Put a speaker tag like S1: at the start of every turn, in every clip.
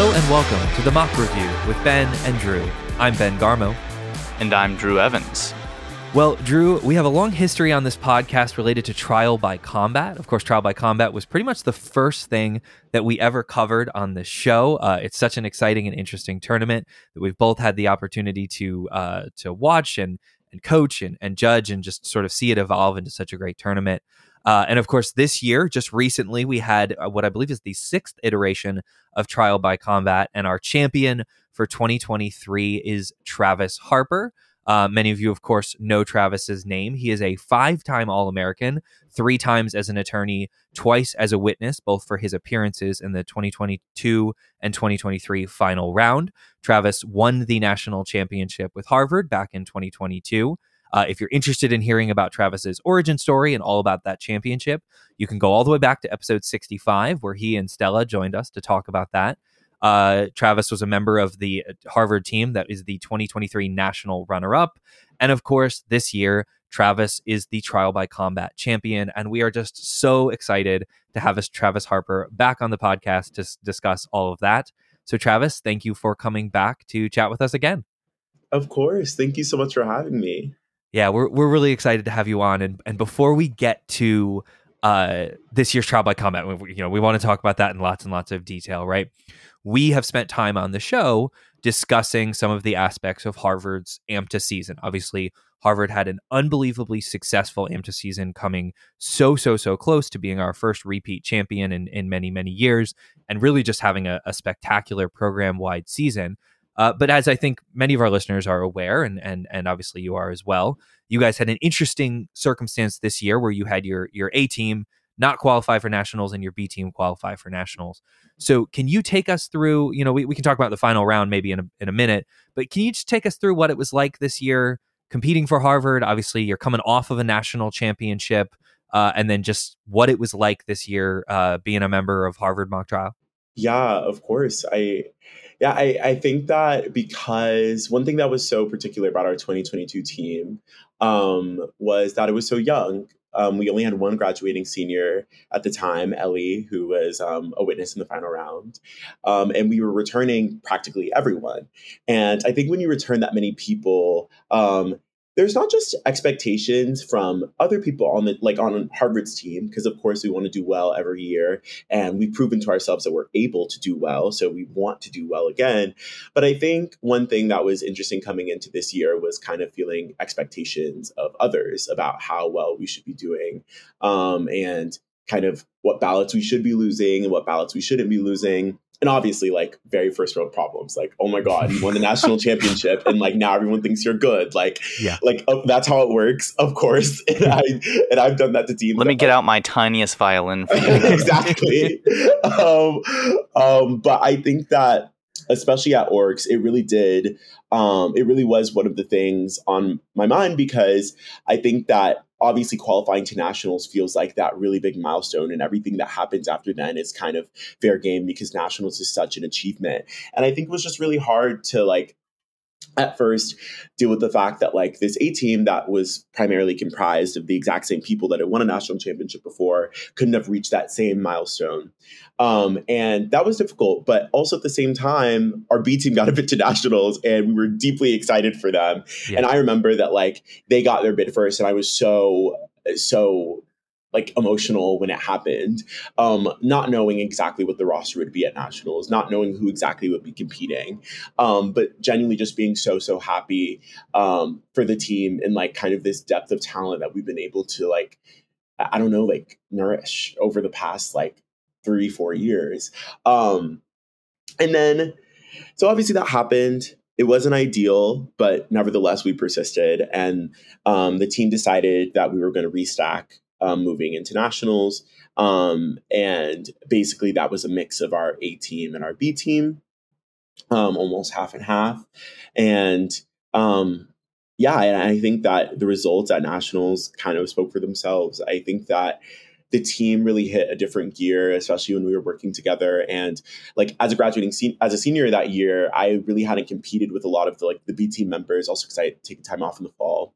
S1: Hello and welcome to the Mock Review with Ben and Drew. I'm Ben Garmo.
S2: And I'm Drew Evans.
S1: Well, Drew, we have a long history on this podcast related to Trial by Combat. Of course, Trial by Combat was pretty much the first thing that we ever covered on this show. Uh, it's such an exciting and interesting tournament that we've both had the opportunity to uh, to watch and and coach and, and judge and just sort of see it evolve into such a great tournament. Uh, and of course, this year, just recently, we had uh, what I believe is the sixth iteration of Trial by Combat, and our champion for 2023 is Travis Harper. Uh, many of you, of course, know Travis's name. He is a five time All American, three times as an attorney, twice as a witness, both for his appearances in the 2022 and 2023 final round. Travis won the national championship with Harvard back in 2022. Uh, if you're interested in hearing about Travis's origin story and all about that championship, you can go all the way back to episode 65, where he and Stella joined us to talk about that. Uh, Travis was a member of the uh, Harvard team that is the 2023 national runner up. And of course, this year, Travis is the Trial by Combat champion. And we are just so excited to have us, Travis Harper, back on the podcast to s- discuss all of that. So, Travis, thank you for coming back to chat with us again.
S3: Of course. Thank you so much for having me
S1: yeah, we're we're really excited to have you on. And and before we get to uh, this year's trial by combat, we, you know, we want to talk about that in lots and lots of detail, right? We have spent time on the show discussing some of the aspects of Harvard's AMTA season. Obviously, Harvard had an unbelievably successful AMTA season coming so, so, so close to being our first repeat champion in, in many, many years, and really just having a, a spectacular program wide season. Uh, but as I think many of our listeners are aware, and and and obviously you are as well, you guys had an interesting circumstance this year where you had your your A team not qualify for nationals and your B team qualify for nationals. So can you take us through? You know, we, we can talk about the final round maybe in a, in a minute, but can you just take us through what it was like this year competing for Harvard? Obviously, you're coming off of a national championship, uh, and then just what it was like this year uh, being a member of Harvard mock trial.
S3: Yeah, of course. I yeah, I, I think that because one thing that was so particular about our 2022 team um, was that it was so young. Um, we only had one graduating senior at the time, Ellie, who was um, a witness in the final round. Um, and we were returning practically everyone. And I think when you return that many people, um, there's not just expectations from other people on the like on Harvard's team because of course we want to do well every year and we've proven to ourselves that we're able to do well so we want to do well again. But I think one thing that was interesting coming into this year was kind of feeling expectations of others about how well we should be doing um, and kind of what ballots we should be losing and what ballots we shouldn't be losing and obviously like very first world problems like oh my god you won the national championship and like now everyone thinks you're good like yeah. like uh, that's how it works of course and i and i've done that to teams
S2: let me get out my tiniest violin
S3: exactly. Um, um, but i think that especially at ORCS it really did um, it really was one of the things on my mind because i think that obviously qualifying to nationals feels like that really big milestone and everything that happens after then is kind of fair game because nationals is such an achievement. And i think it was just really hard to like at first deal with the fact that like this A team that was primarily comprised of the exact same people that had won a national championship before couldn't have reached that same milestone. Um, and that was difficult. But also at the same time, our B team got a bid to nationals and we were deeply excited for them. Yeah. And I remember that like they got their bid first and I was so so like emotional when it happened. Um, not knowing exactly what the roster would be at nationals not knowing who exactly would be competing. Um, but genuinely just being so so happy um, for the team and like kind of this depth of talent that we've been able to like i don't know like nourish over the past like three four years. Um, and then so obviously that happened. It wasn't ideal, but nevertheless, we persisted. And um, the team decided that we were going to restack um, moving into nationals. Um, and basically, that was a mix of our A team and our B team, um, almost half and half. And um, yeah, and I think that the results at nationals kind of spoke for themselves. I think that the team really hit a different gear, especially when we were working together. And like as a graduating se- as a senior that year, I really hadn't competed with a lot of the like the B team members, also because I had taken time off in the fall.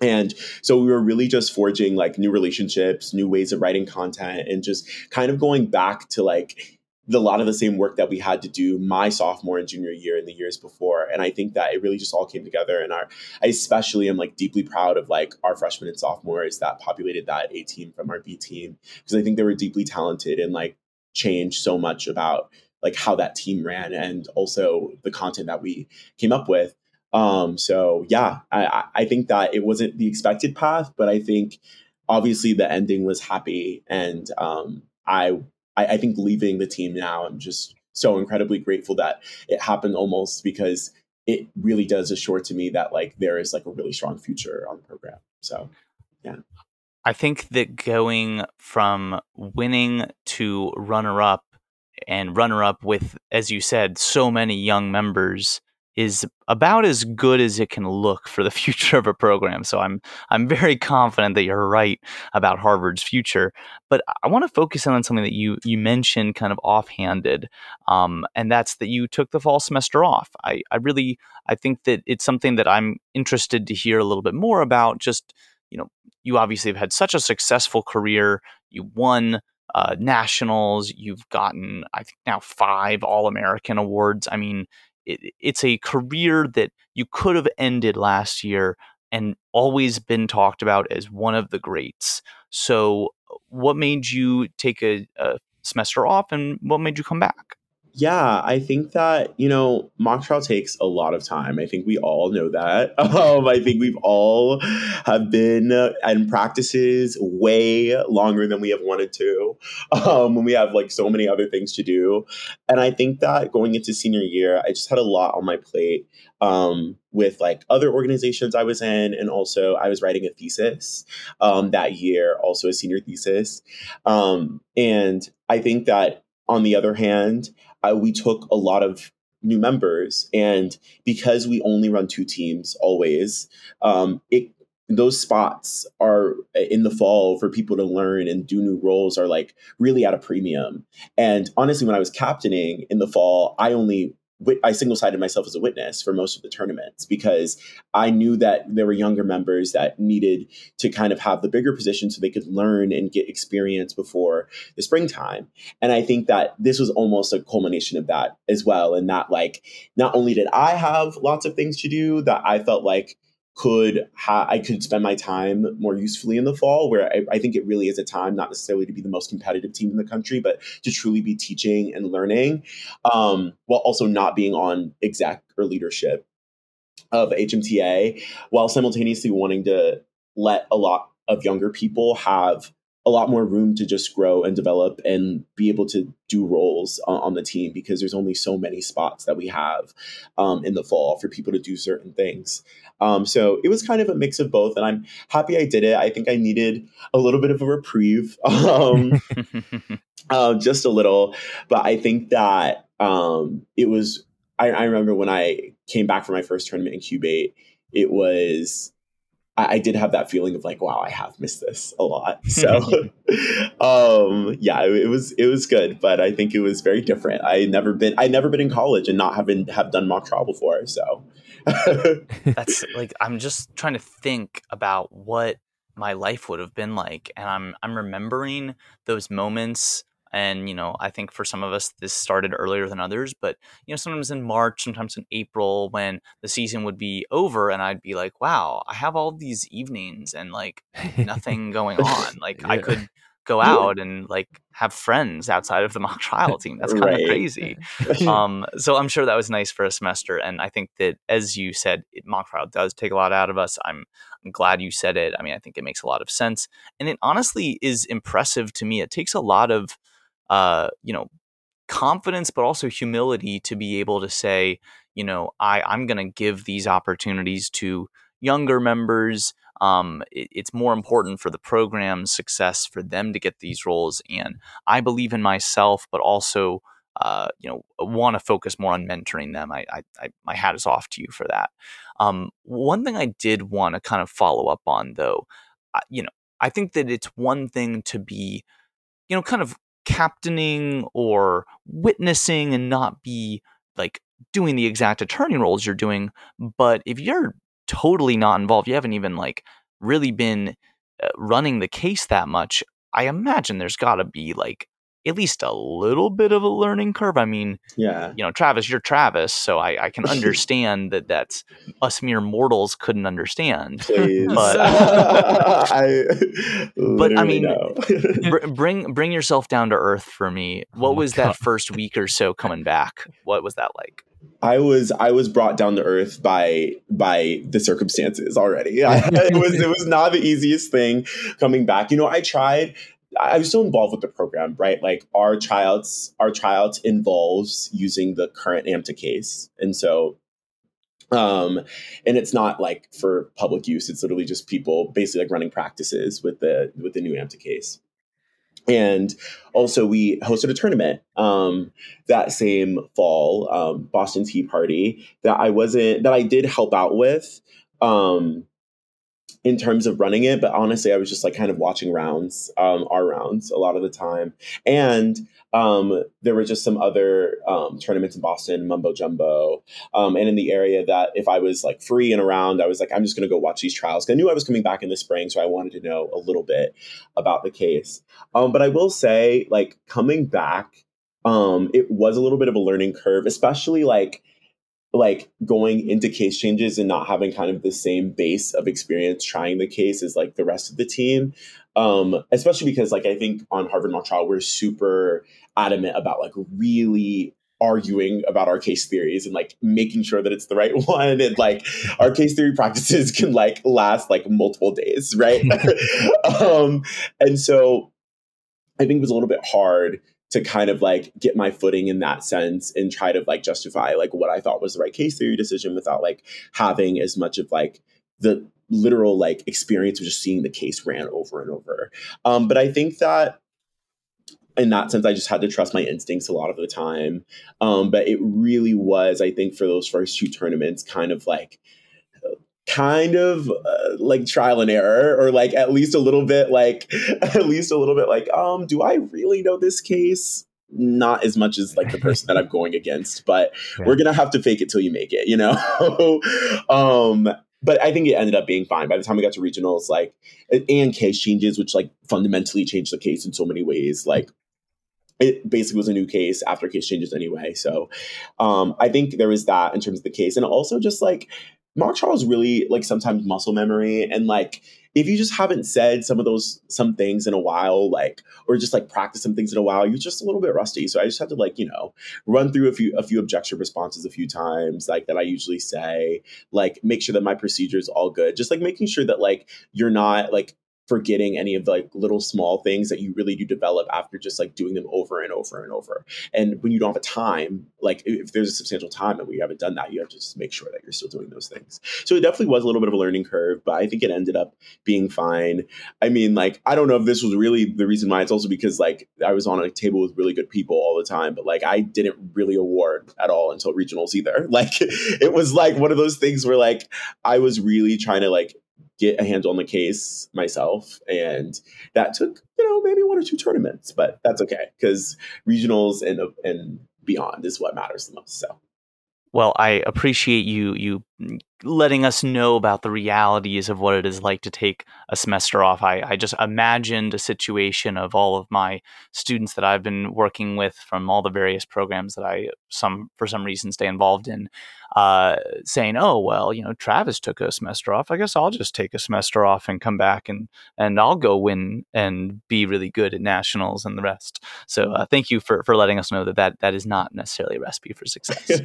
S3: And so we were really just forging like new relationships, new ways of writing content, and just kind of going back to like the, a lot of the same work that we had to do my sophomore and junior year and the years before. And I think that it really just all came together. And our, I especially am like deeply proud of like our freshmen and sophomores that populated that A team from our B team because I think they were deeply talented and like changed so much about like how that team ran and also the content that we came up with. Um, so yeah, I, I think that it wasn't the expected path, but I think obviously the ending was happy and um, I I, I think leaving the team now, I'm just so incredibly grateful that it happened almost because it really does assure to me that like there is like a really strong future on the program. So yeah.
S2: I think that going from winning to runner up and runner up with, as you said, so many young members is about as good as it can look for the future of a program. So I'm I'm very confident that you're right about Harvard's future. But I want to focus in on something that you you mentioned kind of offhanded, um, and that's that you took the fall semester off. I I really I think that it's something that I'm interested to hear a little bit more about. Just you know, you obviously have had such a successful career. You won uh, nationals. You've gotten, I think, now five All American awards. I mean, it, it's a career that you could have ended last year and always been talked about as one of the greats. So, uh, what made you take a, a semester off and what made you come back?
S3: Yeah, I think that, you know, mock trial takes a lot of time. I think we all know that. Um, I think we've all have been uh, in practices way longer than we have wanted to um, when we have like so many other things to do. And I think that going into senior year, I just had a lot on my plate um, with like other organizations I was in. And also I was writing a thesis um, that year, also a senior thesis. Um, and I think that on the other hand, uh, we took a lot of new members, and because we only run two teams always, um, it those spots are uh, in the fall for people to learn and do new roles are like really at a premium. And honestly, when I was captaining in the fall, I only I single sided myself as a witness for most of the tournaments because I knew that there were younger members that needed to kind of have the bigger position so they could learn and get experience before the springtime. And I think that this was almost a culmination of that as well. And that, like, not only did I have lots of things to do, that I felt like could ha- I could spend my time more usefully in the fall, where I, I, think it really is a time not necessarily to be the most competitive team in the country, but to truly be teaching and learning, um, while also not being on exec or leadership of HMTA, while simultaneously wanting to let a lot of younger people have a lot more room to just grow and develop and be able to do roles on, on the team because there's only so many spots that we have um, in the fall for people to do certain things. Um, so it was kind of a mix of both, and I'm happy I did it. I think I needed a little bit of a reprieve, um, uh, just a little, but I think that um, it was. I, I remember when I came back from my first tournament in Cubate, it was I, I, did have that feeling of like, wow, I have missed this a lot. So, um, yeah, it, it, was it was good, but I think it was very different. I never been I never been in college and not having have done mock trial before. So,
S2: that's like I'm just trying to think about what my life would have been like, and I'm I'm remembering those moments and, you know, I think for some of us, this started earlier than others, but, you know, sometimes in March, sometimes in April when the season would be over and I'd be like, wow, I have all these evenings and like nothing going on. Like yeah. I could go out and like have friends outside of the mock trial team. That's kind right. of crazy. um, so I'm sure that was nice for a semester. And I think that, as you said, it, mock trial does take a lot out of us. I'm, I'm glad you said it. I mean, I think it makes a lot of sense. And it honestly is impressive to me. It takes a lot of uh, you know, confidence, but also humility to be able to say, you know, I, I'm going to give these opportunities to younger members. Um, it, it's more important for the program's success for them to get these roles. And I believe in myself, but also, uh, you know, want to focus more on mentoring them. I, I, I, my hat is off to you for that. Um, one thing I did want to kind of follow up on, though, uh, you know, I think that it's one thing to be, you know, kind of captaining or witnessing and not be like doing the exact attorney roles you're doing. But if you're totally not involved, you haven't even like really been uh, running the case that much. I imagine there's got to be like at least a little bit of a learning curve. I mean,
S3: yeah,
S2: you know, Travis, you're Travis, so I, I can understand that that's us mere mortals couldn't understand.
S3: Please.
S2: But,
S3: I
S2: but I mean, br- bring bring yourself down to earth for me. What
S1: Oh
S2: was
S1: God.
S2: that first week or so coming back? What was that like?
S3: I was I was brought down to earth by by the circumstances already. I, it was it was not the easiest thing coming back. You know, I tried. I was still involved with the program, right? Like our tryouts, our tryouts involves using the current AMTA case, and so, um, and it's not like for public use. It's literally just people basically like running practices with the with the new AMTA case. And also, we hosted a tournament um, that same fall, um, Boston Tea Party, that I wasn't that I did help out with um, in terms of running it. But honestly, I was just like kind of watching rounds, um, our rounds, a lot of the time. And um, there were just some other um, tournaments in Boston, Mumbo Jumbo, um, and in the area that if I was like free and around, I was like, I'm just going to go watch these trials. I knew I was coming back in the spring, so I wanted to know a little bit about the case. Um, but I will say, like coming back, um, it was a little bit of a learning curve, especially like like going into case changes and not having kind of the same base of experience trying the case as like the rest of the team. Um, especially because like I think on Harvard Mock Trial we're super adamant about like really arguing about our case theories and like making sure that it's the right one and like our case theory practices can like last like multiple days right um and so i think it was a little bit hard to kind of like get my footing in that sense and try to like justify like what i thought was the right case theory decision without like having as much of like the literal like experience of just seeing the case ran over and over um but i think that in that sense, I just had to trust my instincts a lot of the time. Um, but it really was, I think, for those first two tournaments, kind of like, kind of uh, like trial and error, or like at least a little bit, like at least a little bit, like, um, do I really know this case? Not as much as like the person that I'm going against, but
S1: Yeah.
S3: we're gonna have to fake it till you make it, you know. um, but I think it ended up being fine. By the time we got to regionals, like and case changes, which like fundamentally changed the case in so many ways, like it basically was a new case after case changes anyway. So um, I think there was that in terms of the case. And also just like mock trial really like sometimes muscle memory and like if you just haven't said some of those some things in a while, like or just like practice some things in a while, you're just a little bit rusty. So I just have to like, you know, run through a few a few objection responses a few times, like that I usually say, like make sure that my procedure is all good. Just like making sure that like you're not like forgetting any of the like little small things that you really do develop after just like doing them over and over and over. And when you don't have a time, like if there's a substantial time and we haven't done that, you have to just make sure that you're still doing those things. So it definitely was a little bit of a learning curve, but I think it ended up being fine. I mean, like, I don't know if this was really the reason why. It's also because like I was on a table with really good people all the time, but like I didn't really award at all until regionals either. Like it was like one of those things where like I was really trying to like get a handle on the case myself. And that took, you know, maybe one or two tournaments, but that's okay because regionals and and beyond is what matters the most. So
S2: Well, I appreciate you you letting us know about the realities of what it is like to take a semester off. I, I just imagined a situation of all of my students that I've been working with from all the various programs that I some for some reason stay involved in, uh, saying, "Oh well, you know, Travis took a semester off. I guess I'll just take a semester off and come back and and I'll go win and be really good at nationals and the rest." So uh, thank you for for letting us know that that that is not necessarily a recipe for success.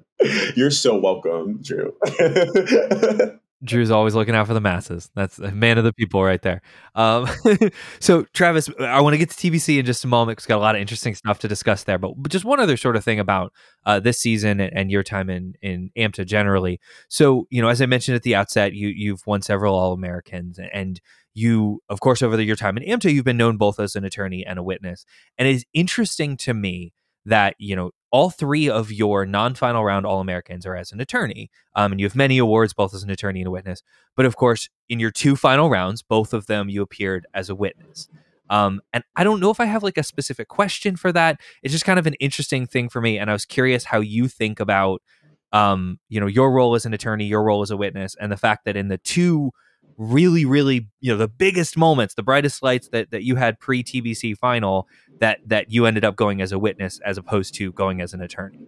S3: you're so welcome, Drew.
S1: Drew's always looking out for the masses. That's a man of the people right there. Um, so, Travis, I want to get to TBC in just a moment because got a lot of interesting stuff to discuss there. But, just one other sort of thing about uh, this season and, and your time in in AMTA generally. So, you know, as I mentioned at the outset, you you've won several All Americans, and you, of course, over the, your time in AMTA, you've been known both as an attorney and a witness. And it is interesting to me that you know all three of your non-final round all-americans are as an attorney um, and you have many awards both as an attorney and a witness. But of course in your two final rounds both of them you appeared as a witness. Um, and i don't know if i have like a specific question for that. It's just kind of an interesting thing for me and i was curious how you think about um, you know your role as an attorney your role as a witness and the fact that in the two really really you know the biggest moments the brightest lights that, that you had pre tbc final that that you ended up going as a witness as opposed to going as an attorney?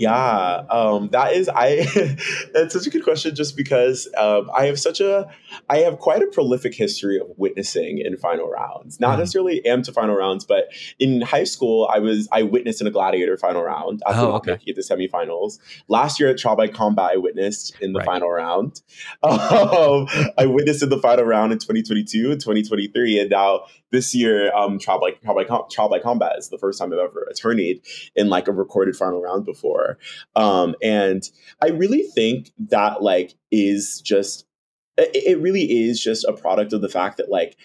S3: Yeah, um, that is I. that's such a good question, just because um, I have such a, I have quite a prolific history of witnessing in final rounds. Not mm necessarily AMTA final rounds, but in high school, I was I witnessed in a gladiator final round after oh, okay. it to semifinals. Last year at Trial by Combat, I witnessed in the right. final round. Um, I witnessed in the final round in 2022 and 2023, and now this year, um, Trial by Trial by, Trial by Combat is the first time I've ever attorneyed in like a recorded final round before. Um, and I really think that like is just it, it really is just a product of the fact that like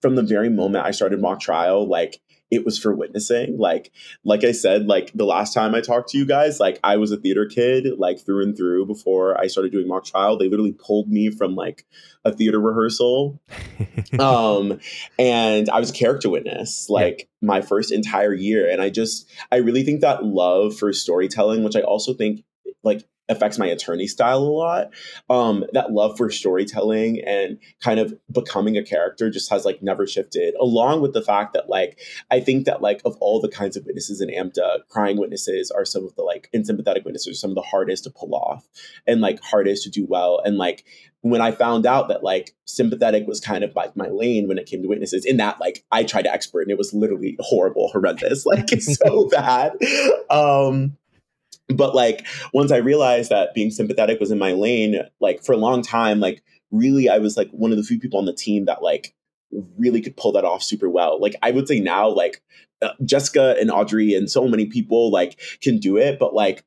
S3: from the very moment I started mock trial, like it was for witnessing like like i said like the last time i talked to you guys like i was a theater kid like through and through before i started doing mock trial. They literally pulled me from like a theater rehearsal. Um and i was a character witness like yeah. my first entire year. And i just i really think that love for storytelling which i also think like affects my attorney style a lot. Um, that love for storytelling and kind of becoming a character just has like never shifted. Along with the fact that like I think that like of all the kinds of witnesses in AMTA, crying witnesses are some of the like and sympathetic witnesses are some of the hardest to pull off and like hardest to do well. And like when I found out that like sympathetic was kind of like my lane when it came to witnesses, in that like I tried to expert and it was literally horrible, horrendous, like it's so bad. Um, but like once i realized that being sympathetic was in my lane like for a long time like really i was like one of the few people on the team that like really could pull that off super well. Like i would say now like uh, jessica and audrey and so many people like can do it but like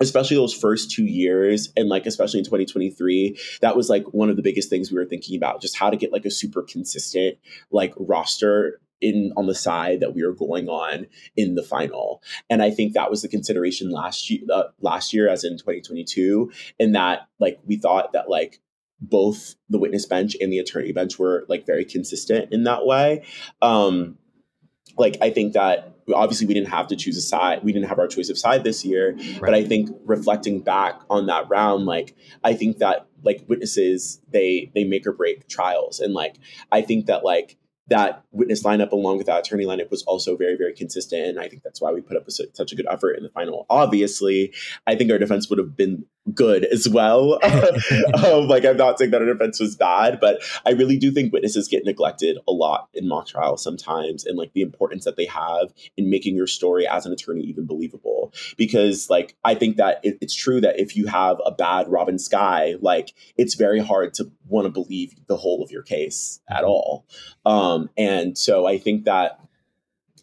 S3: especially those first two years and like especially in 2023 that was like one of the biggest things we were thinking about just how to get like a super consistent like roster in on the side that we were going on in the final. And I think that was the consideration last year, uh, last year as in 2022, in that like we thought that like both the witness bench and the attorney bench were like very consistent in that way. Um, like I think that obviously we didn't have to choose a side we didn't have our choice of side this year right. but i think reflecting back on that round like i think that like witnesses they they make or break trials and like i think that like that witness lineup along with that attorney lineup was also very very consistent. And i think that's why we put up a, such a good effort in the final. Obviously i think our defense would have been good as well. Um, like i'm not saying that our defense was bad but i really do think witnesses get neglected a lot in mock trial sometimes and like the importance that they have in making your story as an attorney even believable. Because like i think that it, it's true that if you have a bad robin Sky, like it's very hard to want to believe the whole of your case at all. Um, um, and so I think that,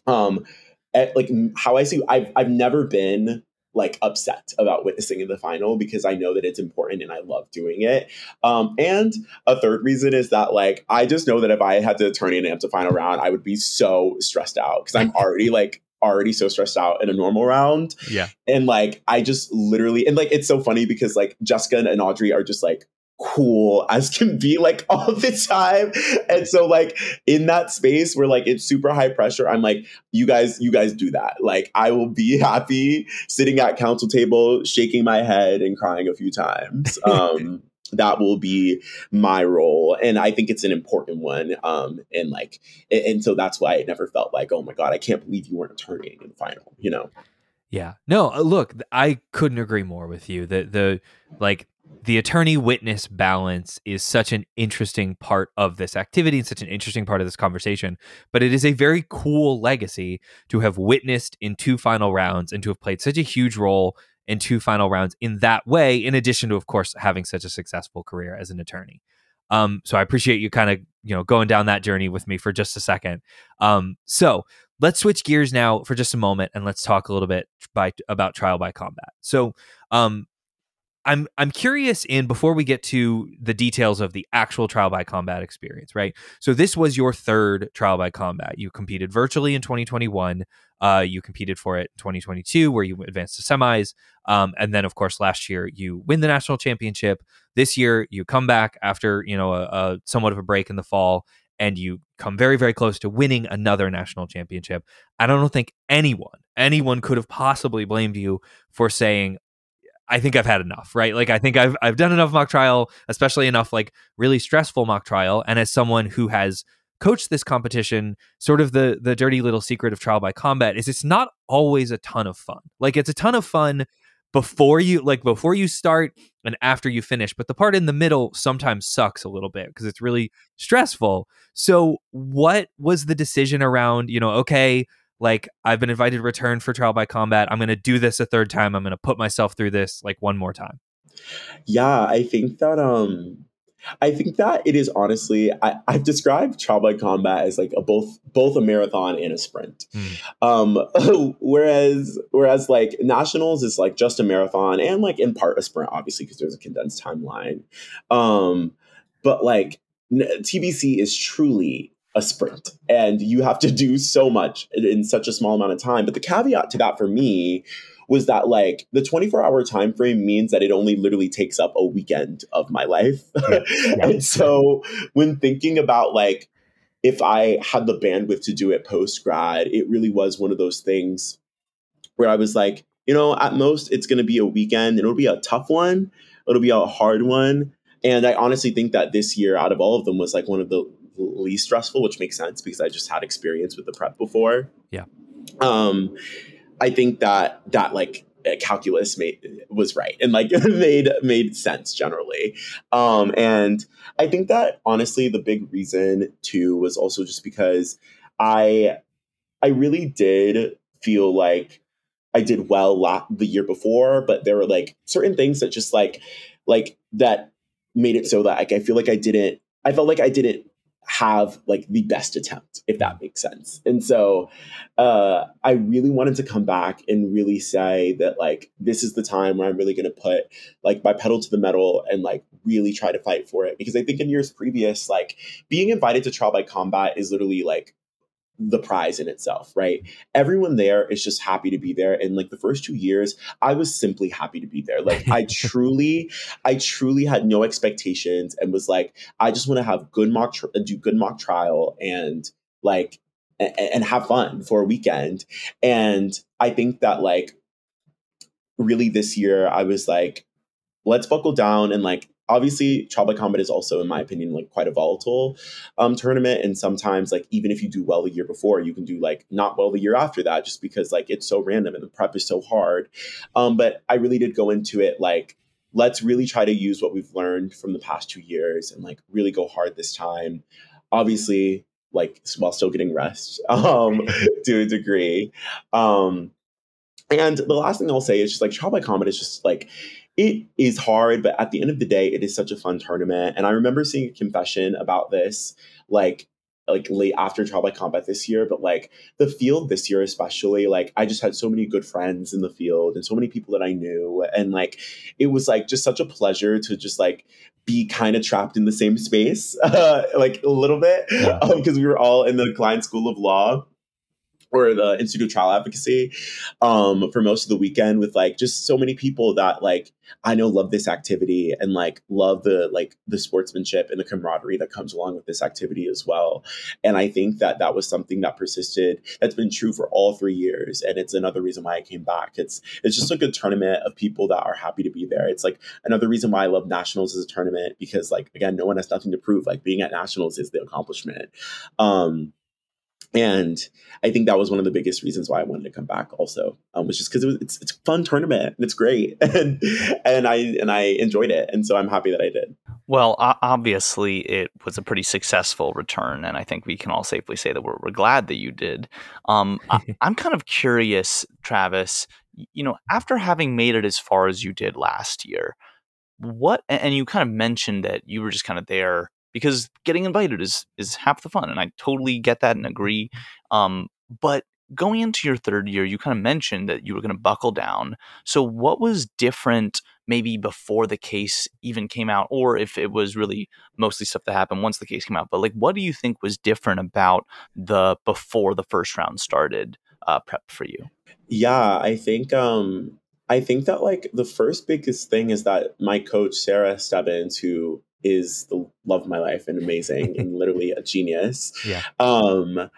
S3: um, at, like how I see, I've I've never been like upset about witnessing in the final because I know that it's important and I love doing it. Um, and a third reason is that like I just know that if I had to turn in AMTA final round, I would be so stressed out because I'm already like already so stressed out in a normal round.
S1: Yeah.
S3: And like I just literally and like it's so funny because like Jessica and Audrey are just like cool as can be like all the time. And so like in that space where like it's super high pressure i'm like you guys you guys do that. Like i will be happy sitting at counsel table shaking my head and crying a few times. Um that will be my role and i think it's an important one um and like and, and so that's why it never felt like oh my god i can't believe you weren't turning in the final you know?
S1: Yeah. No uh, look i couldn't agree more with you. That the like the attorney witness balance is such an interesting part of this activity and such an interesting part of this conversation. But it is a very cool legacy to have witnessed in two final rounds and to have played such a huge role in two final rounds in that way, in addition to, of course, having such a successful career as an attorney. Um, so I appreciate you kind of you know going down that journey with me for just a second. Um, so let's switch gears now for just a moment and let's talk a little bit by, about trial by combat. So um, I'm I'm curious in before we get to the details of the actual trial by combat experience, right? So this was your third trial by combat. You competed virtually in 2021. Uh, you competed for it in 2022, where you advanced to semis, um, and then of course last year you win the national championship. This year you come back after you know a, a somewhat of a break in the fall, and you come very very close to winning another national championship. I don't think anyone anyone could have possibly blamed you for saying I think I've had enough, right? Like I think I've I've done enough mock trial, especially enough like really stressful mock trial. And as someone who has coached this competition, sort of the the dirty little secret of trial by combat is it's not always a ton of fun. Like it's a ton of fun before you like before you start and after you finish but the part in the middle sometimes sucks a little bit because it's really stressful so what was the decision around you know okay like i've been invited to return for trial by combat i'm going to do this a third time i'm going to put myself through this like one more time
S3: yeah i think that um I think that it is honestly I, I've described trial by combat as like a both both a marathon and a sprint. Mm. Um, whereas whereas like nationals is like just a marathon and like in part a sprint, obviously because there's a condensed timeline. Um, but like TBC is truly a sprint and you have to do so much in such a small amount of time. But the caveat to that for me was that like the 24 hour time frame means that it only literally takes up a weekend of my life. Yeah. and so when thinking about like if I had the bandwidth to do it post grad, it really was one of those things where I was like, you know, at most it's going to be a weekend and it'll be a tough one. It'll be a hard one. And I honestly think that this year, out of all of them, was like one of the least stressful, which makes sense because I just had experience with the prep before.
S1: Yeah.
S3: Um, I think that that like calculus made was right and like made made sense generally um and i think that honestly the big reason too was also just because i i really did feel like i did well la- the year before but there were like certain things that just like like that made it so that like i feel like i didn't i felt like i didn't have like the best attempt, if that makes sense. And so uh, I really wanted to come back and really say that like this is the time where I'm really going to put like my pedal to the metal and like really try to fight for it because I think in years previous, like being invited to trial by combat is literally like the prize in itself, right? Everyone there is just happy to be there. And like the first two years, I was simply happy to be there. Like I truly, I truly had no expectations and was like, I just want to have good mock, tri- do good mock trial and like, and, and have fun for a weekend. And I think that like, really this year, I was like, let's buckle down and like obviously by combat is also in my opinion like quite a volatile um, tournament and sometimes like even if you do well the year before you can do like not well the year after that just because like it's so random and the prep is so hard. Um, but i really did go into it like let's really try to use what we've learned from the past two years and like really go hard this time. Obviously like while still getting rest um, to a degree. Um, and the last thing i'll say is just like by combat is just like it is hard, but at the end of the day, it is such a fun tournament. And I remember seeing a confession about this, like like late after trial by combat this year but like the field this year especially like i just had so many good friends in the field and so many people that i knew and like it was like just such a pleasure to just like be kind of trapped in the same space uh, like a little bit because yeah. um, we were all in the Kline school of law or the Institute of Trial Advocacy um, for most of the weekend with like just so many people that like I know love this activity and like love the like the sportsmanship and the camaraderie that comes along with this activity as well. And I think that that was something that persisted. That's been true for all three years, and it's another reason why I came back. It's it's just a good tournament of people that are happy to be there. It's like another reason why I love nationals as a tournament because like again, no one has nothing to prove. Like being at nationals is the accomplishment. Um, and I think that was one of the biggest reasons why I wanted to come back. Also, um, was just because it it's it's a fun tournament and it's great, and and I and I enjoyed it, and so I'm happy that I did.
S2: Well, obviously, it was a pretty successful return, and I think we can all safely say that we're, we're glad that you did. Um, I, I'm kind of curious, Travis. You know, after having made it as far as you did last year, what and you kind of mentioned that you were just kind of there because getting invited is is half the fun, and I totally get that and agree. Um, but going into your third year, you kind of mentioned that you were going to buckle down. So, what was different maybe before the case even came out, or if it was really mostly stuff that happened once the case came out? But like, what do you think was different about the before the first round started uh, prep for you?
S3: Yeah, I think um, I think that like the first biggest thing is that my coach Sarah Stebbins, who is the love of my life and amazing and literally a genius.
S1: Yeah.
S3: Um,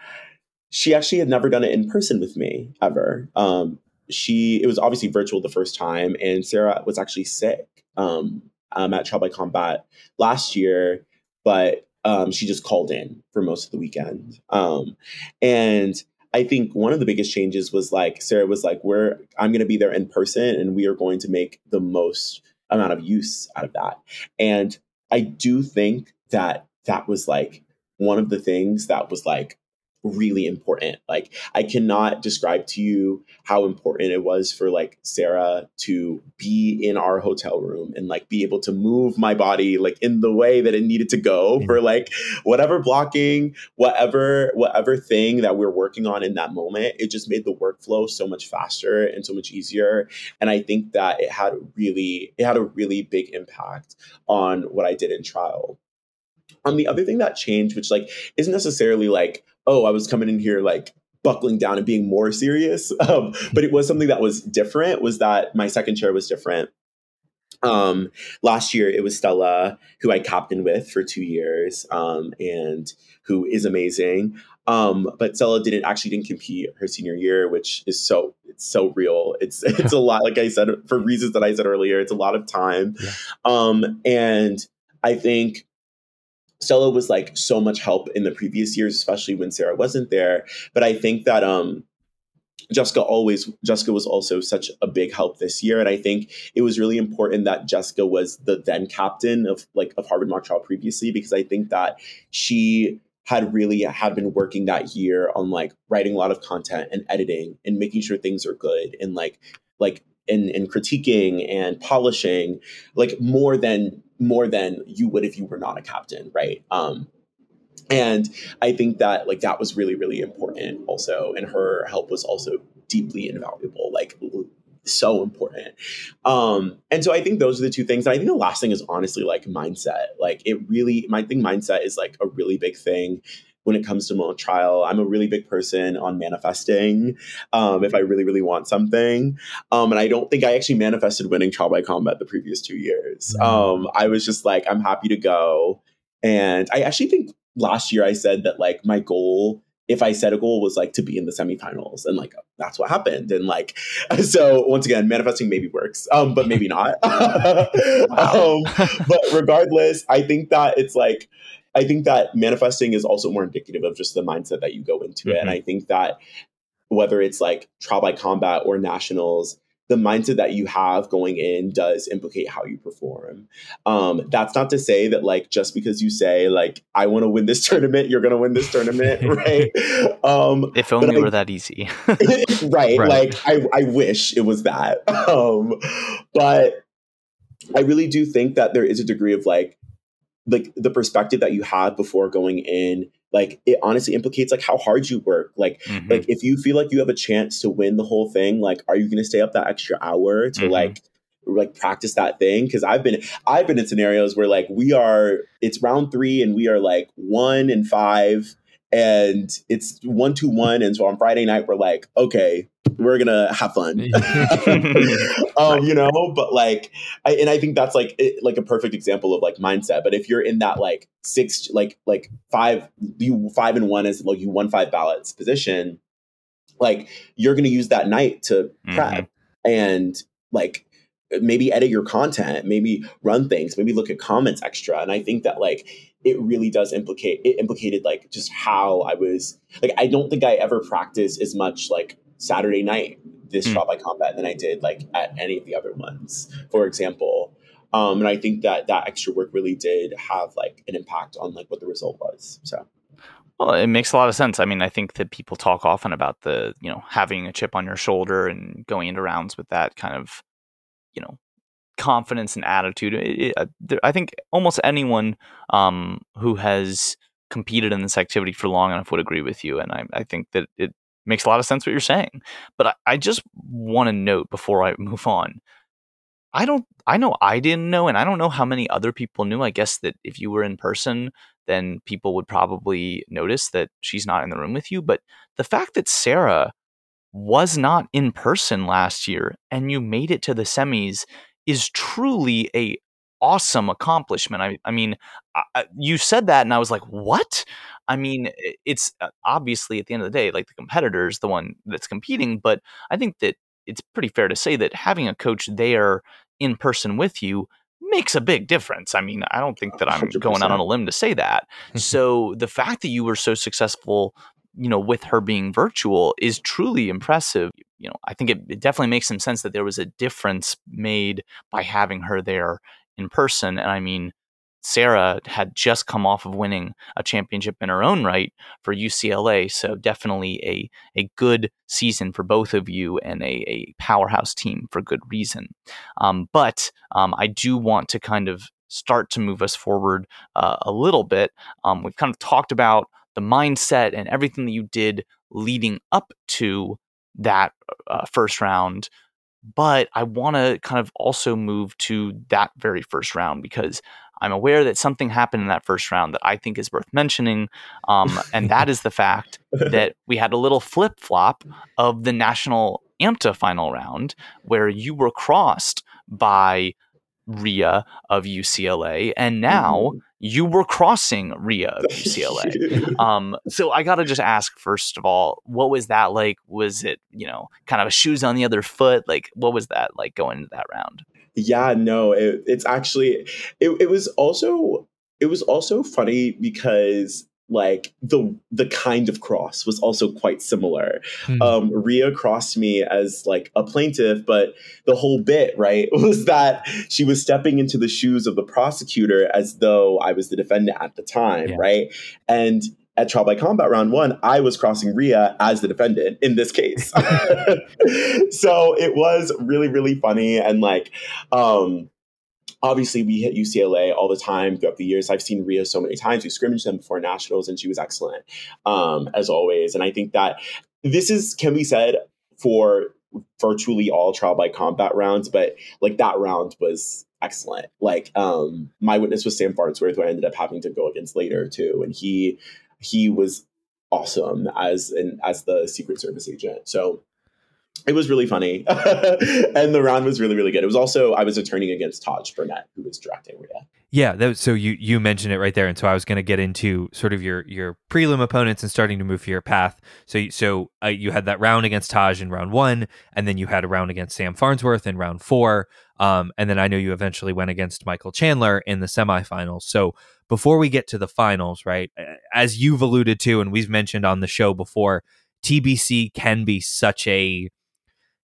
S3: she actually had never done it in person with me ever. Um, she it was obviously virtual the first time, and Sarah was actually sick um, um, at Trial by Combat last year, but um, she just called in for most of the weekend. Um, and I think one of the biggest changes was like Sarah was like, "We're I'm going to be there in person, and we are going to make the most amount of use out of that." And I do think that that was like one of the things that was like really important. Like I cannot describe to you how important it was for like Sarah to be in our hotel room and like be able to move my body like in the way that it needed to go for like whatever blocking, whatever whatever thing that we're working on in that moment. It just made the workflow so much faster and so much easier. And I think that it had really it had a really big impact on what I did in trial. Um, the other thing that changed, which like isn't necessarily like oh, I was coming in here like buckling down and being more serious. Um, but it was something that was different, was that my second chair was different. Um, last year it was Stella, who I captained with for two years, um, and who is amazing. Um, but Stella didn't actually didn't compete her senior year, which is so it's so real. It's it's a lot, like I said, for reasons that I said earlier, it's a lot of time. Yeah. Um, and I think Stella was like so much help in the previous years, especially when Sarah wasn't there. But I think that um Jessica always Jessica was also such a big help this year, and I think it was really important that Jessica was the then captain of like of Harvard Mock previously because I think that she had really had been working that year on like writing a lot of content and editing and making sure things are good and like like and, and critiquing and polishing like more than more than you would if you were not a captain, right? Um, and I think that like that was really really important also, and her help was also deeply invaluable, like so important. Um, and so I think those are the two things. And I think the last thing is honestly like mindset. Like it really, my thing mindset is like a really big thing when it comes to mock trial. I'm a really big person on manifesting um, if I really, really want something. Um, and I don't think I actually manifested winning trial by combat the previous two years. Um, I was just like, I'm happy to go. And I actually think last year I said that like my goal if I set a goal was like to be in the semifinals and like that's what happened and like so once again manifesting maybe works um but maybe not um but regardless I think that it's like I think that manifesting is also more indicative of just the mindset that you go into mm-hmm. it. And mm-hmm. I think that whether it's like trial by combat or nationals, the mindset that you have going in does implicate how you perform. Um, that's not to say that like just because you say like I want to win this tournament, you're gonna win this tournament, right?
S2: Um, if only I, were that easy,
S3: right, right? Like I, I wish it was that. Um, but I really do think that there is a degree of like like the perspective that you have before going in like it honestly implicates like how hard you work like mm-hmm. like if you feel like you have a chance to win the whole thing like are you going to stay up that extra hour to mm-hmm. like like practice that thing because i've been i've been in scenarios where like we are it's round three and we are like one and five and it's one to one and so on friday night we're like okay we're gonna have fun. Um you know but like I, and i think that's like it, like a perfect example of like mindset. But if you're in that like six like like five you five and one is like you won five ballots position like you're gonna use that night to prep mm-hmm. and like maybe edit your content maybe run things maybe look at comments extra. And i think that like it really does implicate it implicated like just how i was like i don't think i ever practiced as much like Saturday night this mm. trial by combat than I did like at any of the other ones, for example. Um, and I think that that extra work really did have like an impact on like what the result was. So.
S2: Well, it makes a lot of sense. I mean, I think that people talk often about the, you know, having a chip on your shoulder and going into rounds with that kind of, you know, confidence and attitude. It, it, I think almost anyone um, who has competed in this activity for long enough would agree with you. And I, I think that it makes a lot of sense what you're saying. But I, I just want to note before I move on. I don't I know I didn't know and I don't know how many other people knew. I guess that if you were in person, then people would probably notice that she's not in the room with you. But the fact that Sarah was not in person last year and you made it to the semis is truly a awesome accomplishment. I, I mean, I, you said that, and I was like, "What?" I mean, it's uh, obviously at the end of the day, like the competitor is the one that's competing, but I think that it's pretty fair to say that having a coach there in person with you makes a big difference. I mean, I don't think that I'm
S3: 100%.
S2: going out on a limb to say that. so the fact that you were so successful, you know, with her being virtual is truly impressive. You know, I think it, it definitely makes some sense that there was a difference made by having her there in person. And I mean, Sarah had just come off of winning a championship in her own right for UCLA. So definitely a, a good season for both of you and a, a powerhouse team for good reason. Um, but um, I do want to kind of start to move us forward uh, a little bit. Um, we've kind of talked about the mindset and everything that you did leading up to that uh, first round. But I want to kind of also move to that very first round because I'm aware that something happened in that first round that I think is worth mentioning. Um, and that is the fact that we had a little flip flop of the national AMTA final round where you were crossed by Ria of UCLA, and now mm-hmm. You were crossing Ria of UCLA. um, so I got to just ask first of all, what was that like? Was it you know kind of a shoes on the other foot? Like what was that like going into that round?
S3: Yeah, no, it, it's actually it, it was also it was also funny because like the the kind of cross was also quite similar. Mm. Um, Ria crossed me as like a plaintiff, but the whole bit right was that she was stepping into the shoes of the prosecutor as though I was the defendant at the time, yeah. right? And at trial by combat round one, I was crossing Ria as the defendant in this case. so it was really, really funny. And like, um, obviously we hit UCLA all the time throughout the years. I've seen Ria so many times. We scrimmaged them before nationals, and she was excellent um, as always. And I think that this is can be said for virtually all trial by combat rounds, but like that round was excellent. Like um, my witness was Sam Farnsworth, who I ended up having to go against later too, and he he was awesome as an as the Secret Service agent. So it was really funny, and the round was really really good. It was also I was attorney against Taj Burnett, who was directing Ria.
S1: Yeah, that, so you you mentioned it right there, and so I was going to get into sort of your your prelim opponents and starting to move for your path. So so uh, you had that round against Taj in round one, and then you had a round against Sam Farnsworth in round four, um, and then I know you eventually went against Michael Chandler in the semifinals. So before we get to the finals, right, as you've alluded to, and we've mentioned on the show before, TBC can be such a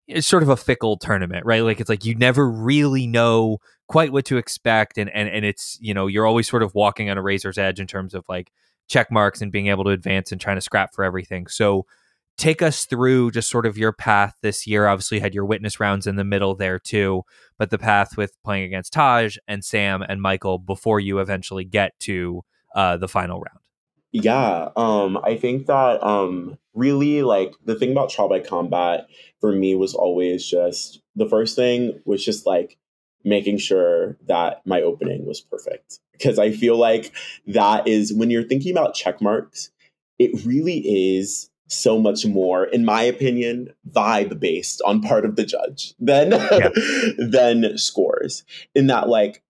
S1: it's sort of a fickle tournament, right? Like it's like you never really know quite what to expect and and and it's, you know, you're always sort of walking on a razor's edge in terms of like check marks and being able to advance and trying to scrap for everything. So take us through just sort of your path this year. Obviously had your witness rounds in the middle there too, but the path with playing against Taj and Sam and Michael before you eventually get to uh, the final round.
S3: Yeah, um, I think that um, really like the thing about trial by combat for me was always just the first thing was just like making sure that my opening was perfect because I feel like that is when you're thinking about check marks, it really is so much more, in my opinion, vibe based on part of the judge than yeah. than scores. In that, like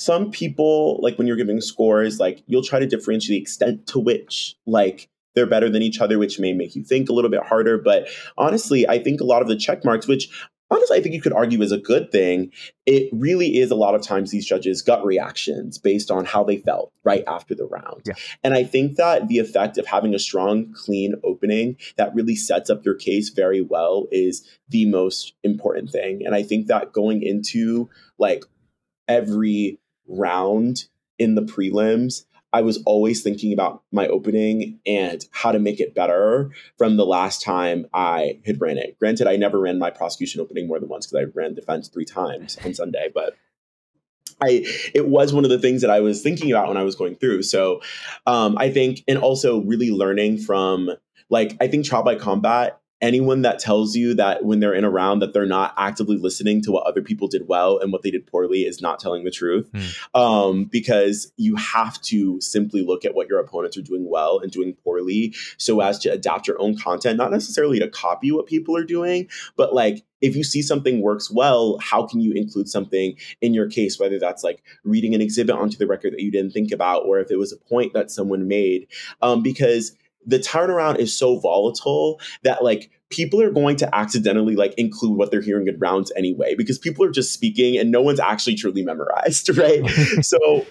S3: some people like when you're giving scores like you'll try to differentiate the extent to which like they're better than each other which may make you think a little bit harder. But honestly i think a lot of the check marks which honestly i think you could argue is a good thing it really is a lot of times these judges gut reactions based on how they felt right after the round. Yeah. and i think that the effect of having a strong clean opening that really sets up your case very well is the most important thing. And i think that going into like every round in the prelims, I was always thinking about my opening and how to make it better from the last time I had ran it. Granted, I never ran my prosecution opening more than once because I ran defense three times on Sunday, but I it was one of the things that I was thinking about when I was going through. So um, I think, and also really learning from like I think trial by combat anyone that tells you that when they're in a round that they're not actively listening to what other people did well and what they did poorly is not telling the truth mm. um, because you have to simply look at what your opponents are doing well and doing poorly so as to adapt your own content not necessarily to copy what people are doing but like if you see something works well how can you include something in your case whether that's like reading an exhibit onto the record that you didn't think about or if it was a point that someone made um, because the turnaround is so volatile that like people are going to accidentally like include what they're hearing in rounds anyway because people are just speaking and no one's actually truly memorized right? So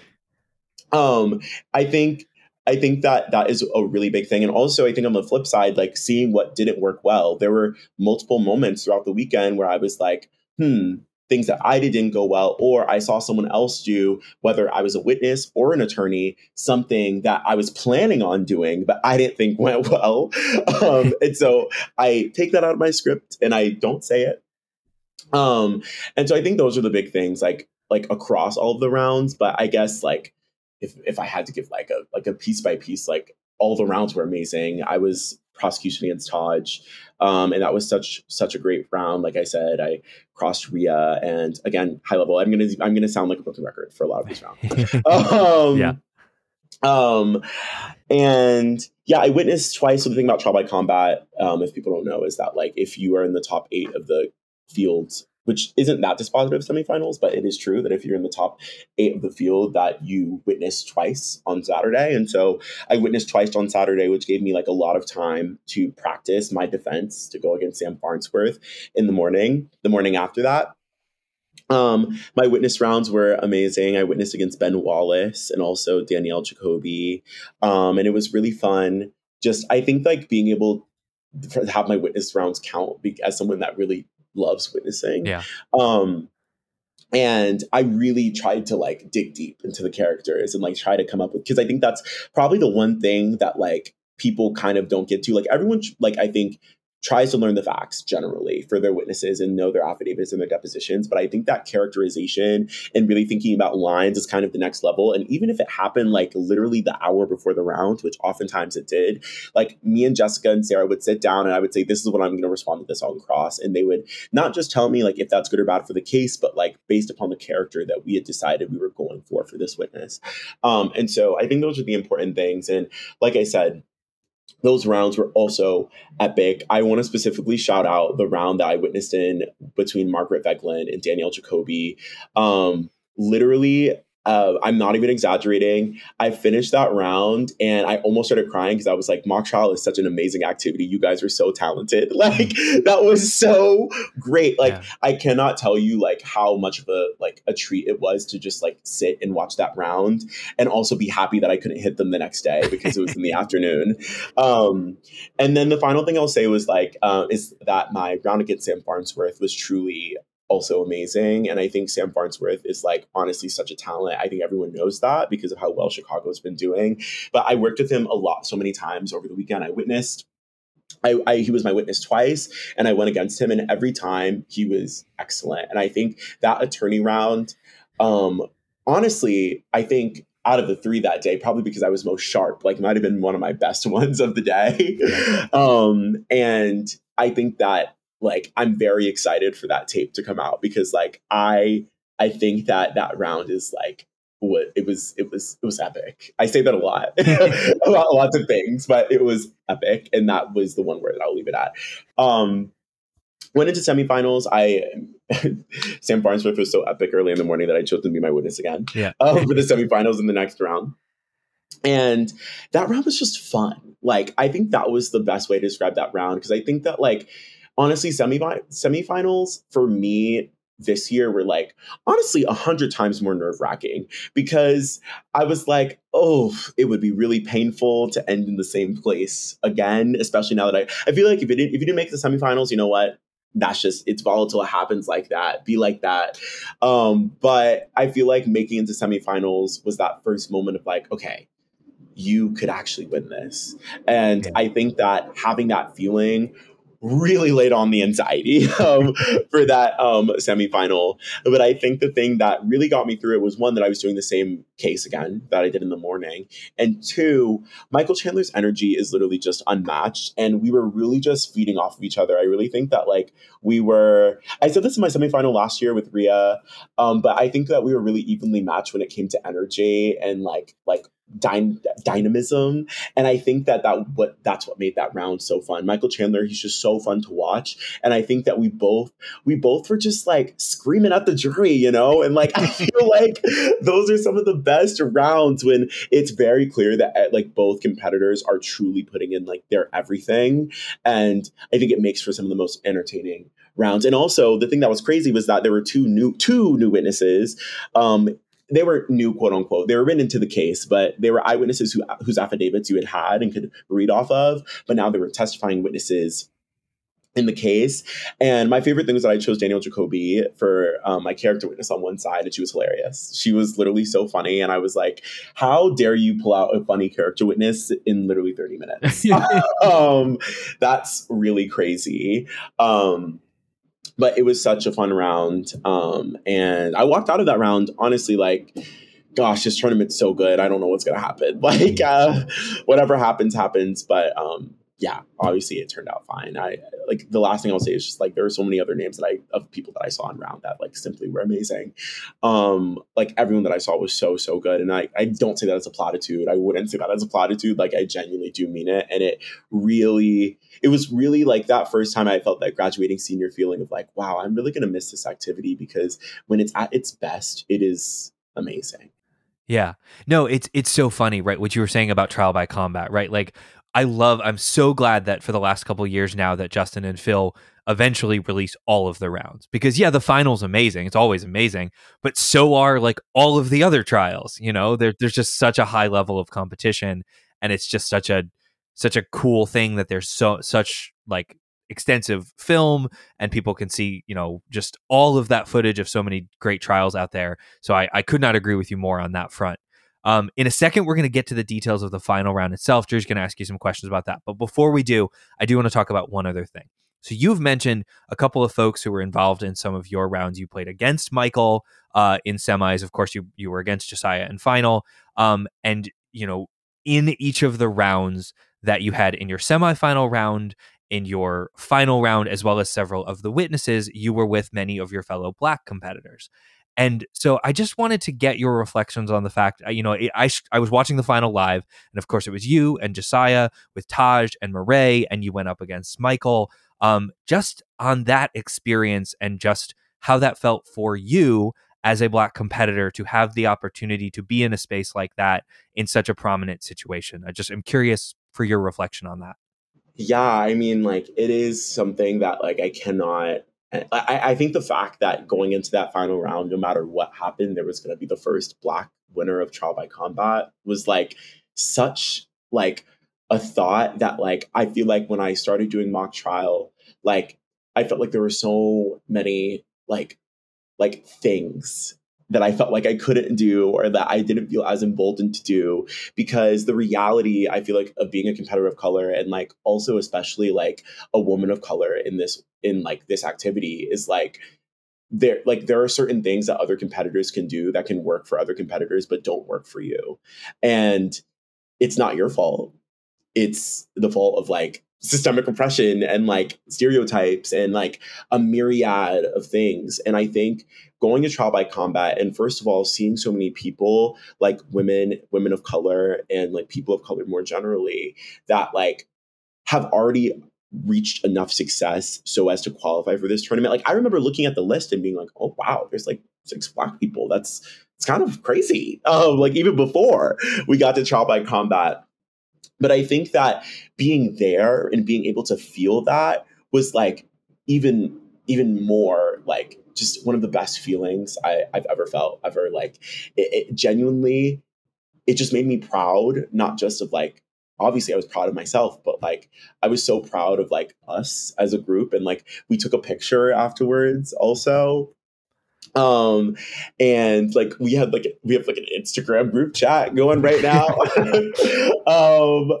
S3: um i think i think that that is a really big thing. And also i think on the flip side like seeing what didn't work well there were multiple moments throughout the weekend where i was like hmm things that I did didn't go well, or I saw someone else do, whether I was a witness or an attorney, something that I was planning on doing, but I didn't think went well. Um, and so I take that out of my script and I don't say it. Um, and so I think those are the big things, like like across all of the rounds. But I guess like if if I had to give like a like a piece by piece, like all the rounds were amazing. I was prosecution against Taj. Um, and that was such such a great round. Like I said, I crossed Ria, and again, high level. I'm gonna I'm gonna sound like a broken record for a lot of these rounds. um,
S1: yeah.
S3: Um, and yeah, I witnessed twice. So the thing about trial by combat, um, if people don't know, is that like if you are in the top eight of the fields which isn't that dispositive semifinals, but it is true that if you're in the top eight of the field, that you witness twice on Saturday. And so I witnessed twice on Saturday, which gave me like a lot of time to practice my defense to go against Sam Farnsworth in the morning, the morning after that. Um, my witness rounds were amazing. I witnessed against Ben Wallace and also Danielle Jacoby. Um, and it was really fun. Just, I think like being able to have my witness rounds count as someone that really loves witnessing.
S1: Yeah.
S3: Um, and I really tried to like dig deep into the characters and like try to come up with because I think that's probably the one thing that like people kind of don't get to. Like everyone, like I think tries to learn the facts generally for their witnesses and know their affidavits and their depositions. But I think that characterization and really thinking about lines is kind of the next level. And even if it happened like literally the hour before the round, which oftentimes it did, like me and Jessica and Sarah would sit down and I would say, This is what I'm going to respond to this on cross. And they would not just tell me like if that's good or bad for the case, but like based upon the character that we had decided we were going for for this witness. Um, and so I think those are the important things. And like I said, those rounds were also epic. I want to specifically shout out the round that I witnessed in between Margaret Veglin and Danielle Jacoby. Um, literally, uh, I'm not even exaggerating. I finished that round and I almost started crying because I was like, mock trial is such an amazing activity. You guys are so talented. Like that was so great. Like yeah. I cannot tell you like how much of a like a treat it was to just like sit and watch that round and also be happy that I couldn't hit them the next day because it was in the afternoon. Um, and then the final thing I'll say was like uh, is that my round against Sam Farnsworth was truly also amazing. And I think Sam Farnsworth is like honestly such a talent. I think everyone knows that because of how well Chicago's been doing. But I worked with him a lot, so many times over the weekend. I witnessed. I, I, he was my witness twice, and I went against him, and every time he was excellent. And I think that attorney round, um, honestly, I think out of the three that day, probably because I was most sharp, like might have been one of my best ones of the day. um, and I think that like I'm very excited for that tape to come out because like I I think that that round is like what it was it was it was epic. I say that a lot about lots of things, but it was epic, and that was the one word that I'll leave it at. Um, went into semifinals. I Sam Farnsworth was so epic early in the morning that I chose to be my witness again.
S1: Yeah,
S3: um, for the semifinals in the next round. And that round was just fun. Like I think that was the best way to describe that round because I think that like honestly, semi semifinals for me this year were like honestly a hundred times more nerve wracking because I was like, oh, it would be really painful to end in the same place again, especially now that I I feel like if it didn't if you didn't make the semifinals, you know what? That's just it's volatile. It happens like that. Be like that. Um, but I feel like making into semifinals was that first moment of like, okay, you could actually win this. And. I think that having that feeling really laid on the anxiety um, for that um, semifinal. But I think the thing that really got me through it was one that I was doing the same case again that I did in the morning, and two, Michael Chandler's energy is literally just unmatched, and we were really just feeding off of each other. I really think that like we were. I said this in my semifinal last year with Rhea, um, but I think that we were really evenly matched when it came to energy and like like dyn- dynamism. And i think that that what that's what made that round so fun. Michael chandler he's just so fun to watch. And i think that we both we both were just like screaming at the jury you know? And like i feel like those are some of the best rounds when it's very clear that eh, like both competitors are truly putting in like their everything. And i think it makes for some of the most entertaining rounds. And also the thing that was crazy was that there were two new two new witnesses um they were new, quote unquote. They were written into the case, but they were eyewitnesses who, whose affidavits you had had and could read off of. But now they were testifying witnesses in the case. And my favorite thing was that I chose Danielle Jacoby for um, my character witness on one side, and she was hilarious. She was literally so funny. And I was like, how dare you pull out a funny character witness in literally 30 minutes? um, that's really crazy. Um, but it was such a fun round. Um, and I walked out of that round honestly like, gosh, this tournament's so good. I don't know what's gonna happen. Like, uh, whatever happens, happens. But um, yeah, obviously it turned out fine. I like the last thing I'll say is just like there are so many other names that I of people that I saw in round that like simply were amazing. Um, like everyone that I saw was so so good, and I I don't say that as a platitude. I wouldn't say that as a platitude. Like I genuinely do mean it, and it really it was really like that first time I felt that graduating senior feeling of like wow I'm really gonna miss this activity because when it's at its best it is amazing.
S1: Yeah. No, it's it's so funny, right? What you were saying about trial by combat, right? Like I love I'm so glad that for the last couple years now that Justin and Phil eventually release all of the rounds. Because yeah the final's amazing. It's always amazing. But so are like all of the other trials you know? There, there's just such a high level of competition and it's just such a such a cool thing that there's so such like extensive film and people can see you know just all of that footage of so many great trials out there. So i, I could not agree with you more on that front um, in a second, we're going to get to the details of the final round itself. Drew's going to ask you some questions about that. But before we do, I do want to talk about one other thing. So you've mentioned a couple of folks who were involved in some of your rounds. You played against Michael uh, in semis. Of course, you you were against Josiah in final. Um, and you know, in each of the rounds that you had in your semifinal round, in your final round, as well as several of the witnesses, you were with many of your fellow black competitors. And so I just wanted to get your reflections on the fact, uh, you know, I, I was watching the final live, and of course it was you and Josiah with Taj and Murray, and you went up against Michael. Um, just on that experience and just how that felt for you as a black competitor to have the opportunity to be in a space like that in such a prominent situation. I just am curious for your reflection on that.
S3: Yeah, I mean, like it is something that like I cannot I, I think the fact that going into that final round, no matter what happened, there was going to be the first black winner of trial by combat was like such like a thought that like I feel like when I started doing mock trial, like I felt like there were so many like like things that I felt like I couldn't do or that I didn't feel as emboldened to do because the reality I feel like of being a competitor of color and like also especially like a woman of color in this in like this activity is like there like there are certain things that other competitors can do that can work for other competitors but don't work for you. And it's not your fault. It's the fault of like systemic oppression and like stereotypes and like a myriad of things. And I think going to trial by combat and first of all seeing so many people like women, women of color and like people of color more generally that like have already reached enough success so as to qualify for this tournament. Like I remember looking at the list and being like, oh wow, there's like six black people. That's it's kind of crazy. Um, like even before we got to trial by combat but I think that being there and being able to feel that was like even even more like just one of the best feelings I, have ever felt. Ever like it, it genuinely, it just made me proud. Not just of like obviously I was proud of myself, but like I was so proud of like us as a group, and like we took a picture afterwards also um and like we had like we have like an instagram group chat going right now. Um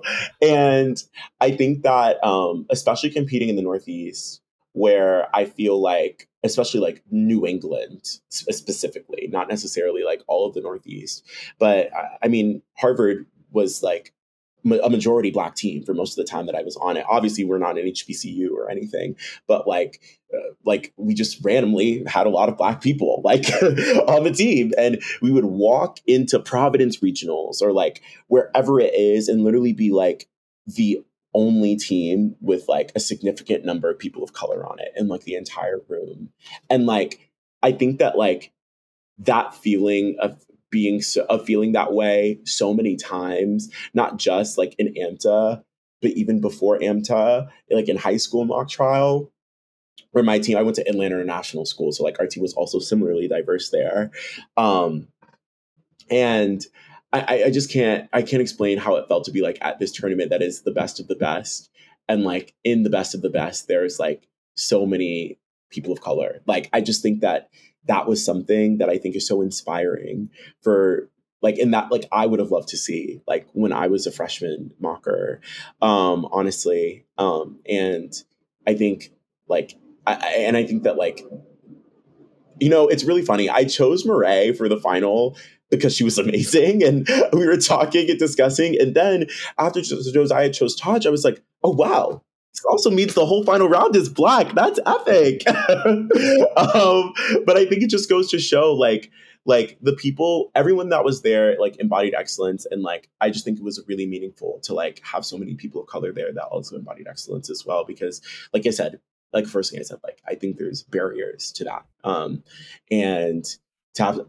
S3: and i think that um especially competing in the northeast where i feel like especially like new england specifically not necessarily like all of the northeast but i mean harvard was like a majority black team for most of the time that I was on it. Obviously, we're not an HBCU or anything, but like, uh, like we just randomly had a lot of black people like on the team, and we would walk into Providence regionals or like wherever it is, and literally be like the only team with like a significant number of people of color on it in like the entire room, and like I think that like that feeling of being so, of feeling that way so many times, not just like in AMTA, but even before AMTA, like in high school mock trial, where my team, I went to Atlanta International School, so like our team was also similarly diverse there. Um, and I, I just can't, I can't explain how it felt to be like at this tournament that is the best of the best. And like in the best of the best, there's like so many people of color. Like I just think that that was something that I think is so inspiring for like in that like I would have loved to see like when I was a freshman mocker um honestly um and I think like I, and I think that like you know it's really funny I chose Marae for the final because she was amazing and we were talking and discussing and then after Josiah chose Taj I was like oh wow this also means the whole final round is black. That's epic. um, but I think it just goes to show like like the people everyone that was there like embodied excellence and like i just think it was really meaningful to like have so many people of color there that also embodied excellence as well because like i said like first thing i said like i think there's barriers to that um and to have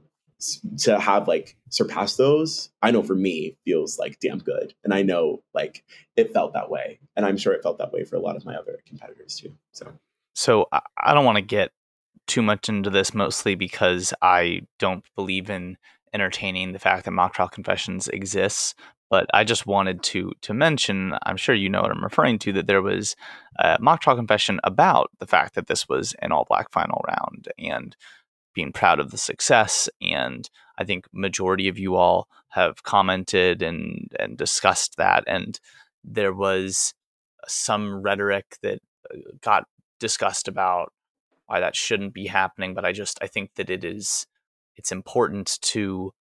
S3: to have like surpassed those i know for me feels like damn good. And i know like it felt that way. And i'm sure it felt that way for a lot of my other competitors too so.
S2: So i don't want to get too much into this mostly because i don't believe in entertaining the fact that mock trial confessions exists but i just wanted to to mention i'm sure you know what i'm referring to that there was a mock trial confession about the fact that this was an all black final round. And being proud of the success and i think majority of you all have commented and and discussed that and there was some rhetoric that uh, got discussed about why that shouldn't be happening but i just i think that it is it's important to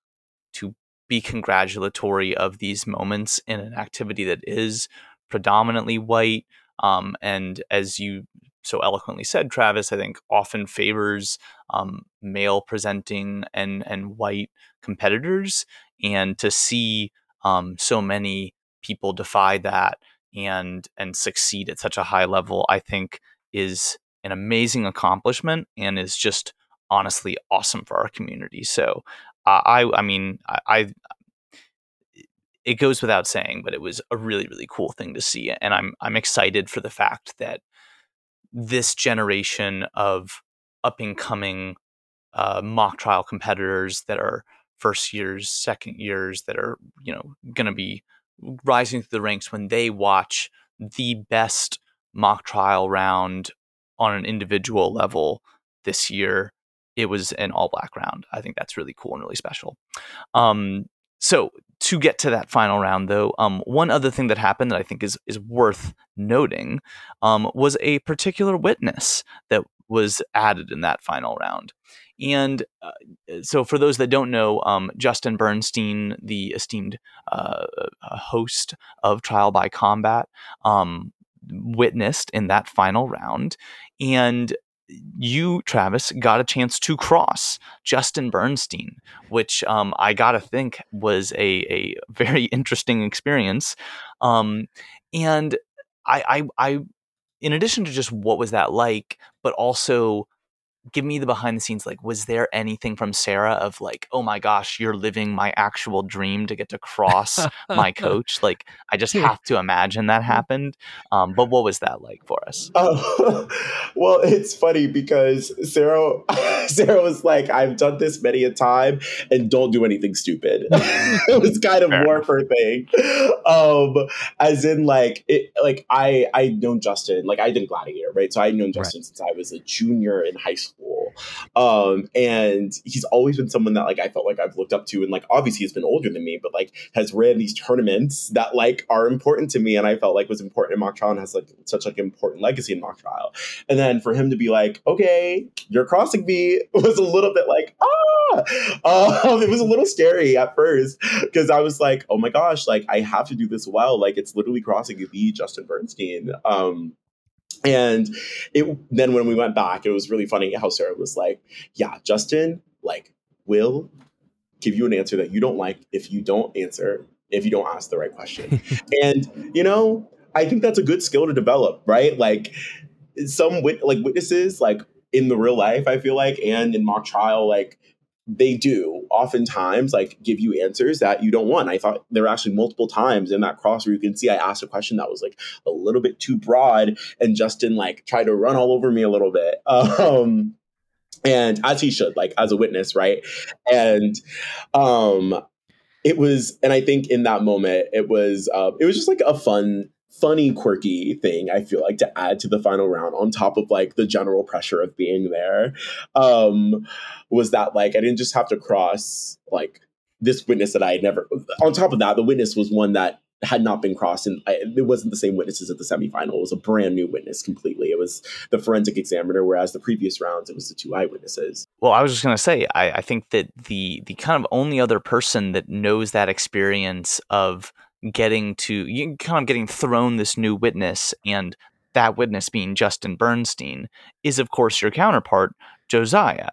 S2: to be congratulatory of these moments in an activity that is predominantly white um, and as you so eloquently said, Travis, I think often favors um, male presenting and and white competitors, and to see um, so many people defy that and and succeed at such a high level, I think is an amazing accomplishment and is just honestly awesome for our community. So uh, I I mean I, I it goes without saying, but it was a really really cool thing to see, and I'm I'm excited for the fact that this generation of up and coming uh, mock trial competitors that are first years, second years that are you know going to be rising through the ranks when they watch the best mock trial round on an individual level this year. It was an all black round. I think that's really cool and really special. Um, so to get to that final round, though, um, one other thing that happened that I think is is worth noting um, was a particular witness that was added in that final round. And uh, so, for those that don't know, um, Justin Bernstein, the esteemed uh, host of Trial by Combat, um, witnessed in that final round. And you, Travis, got a chance to cross Justin Bernstein, which um, I got to think was a, a very interesting experience. Um, and I, I, I, in addition to just what was that like, but also give me the behind the scenes like was there anything from sarah of like oh my gosh you're living my actual dream to get to cross my coach? Like i just have to imagine that happened um, but what was that like for us?
S3: Oh, well it's funny because sarah sarah was like i've done this many a time and don't do anything stupid. It was kind of Fair more her thing um as in like it like i i known justin like i did gladiator right? So i known justin right. since i was a junior in high school school. Um, and he's always been someone that like I felt like I've looked up to, and like obviously he's been older than me, but like has ran these tournaments that like are important to me, and I felt like was important in mock trial and has like such like important legacy in mock trial. And then for him to be like, okay, you're crossing me was a little bit like ah, um, it was a little scary at first because I was like, oh my gosh, like I have to do this well, like it's literally crossing the Justin Bernstein. Um, and it then when we went back, it was really funny how Sarah was like, "Yeah, Justin, like, will give you an answer that you don't like if you don't answer, if you don't ask the right question." and you know, I think that's a good skill to develop, right? Like, some wit- like witnesses, like in the real life, I feel like, and in mock trial, like they do oftentimes like give you answers that you don't want. I thought there were actually multiple times in that cross where you can see I asked a question that was like a little bit too broad, and Justin like tried to run all over me a little bit. Um, and as he should, like as a witness, right? And um, it was, and I think in that moment, it was, uh, it was just like a fun funny, quirky thing, I feel like, to add to the final round on top of like the general pressure of being there. Um, was that like I didn't just have to cross like this witness that I had never on top of that, the witness was one that had not been crossed and I, it wasn't the same witnesses at the semifinal. It was a brand new witness completely. It was the forensic examiner, whereas the previous rounds it was the two eyewitnesses.
S2: Well, I was just gonna say, I, I think that the the kind of only other person that knows that experience of getting to you kind of getting thrown this new witness and that witness being Justin Bernstein is of course your counterpart Josiah.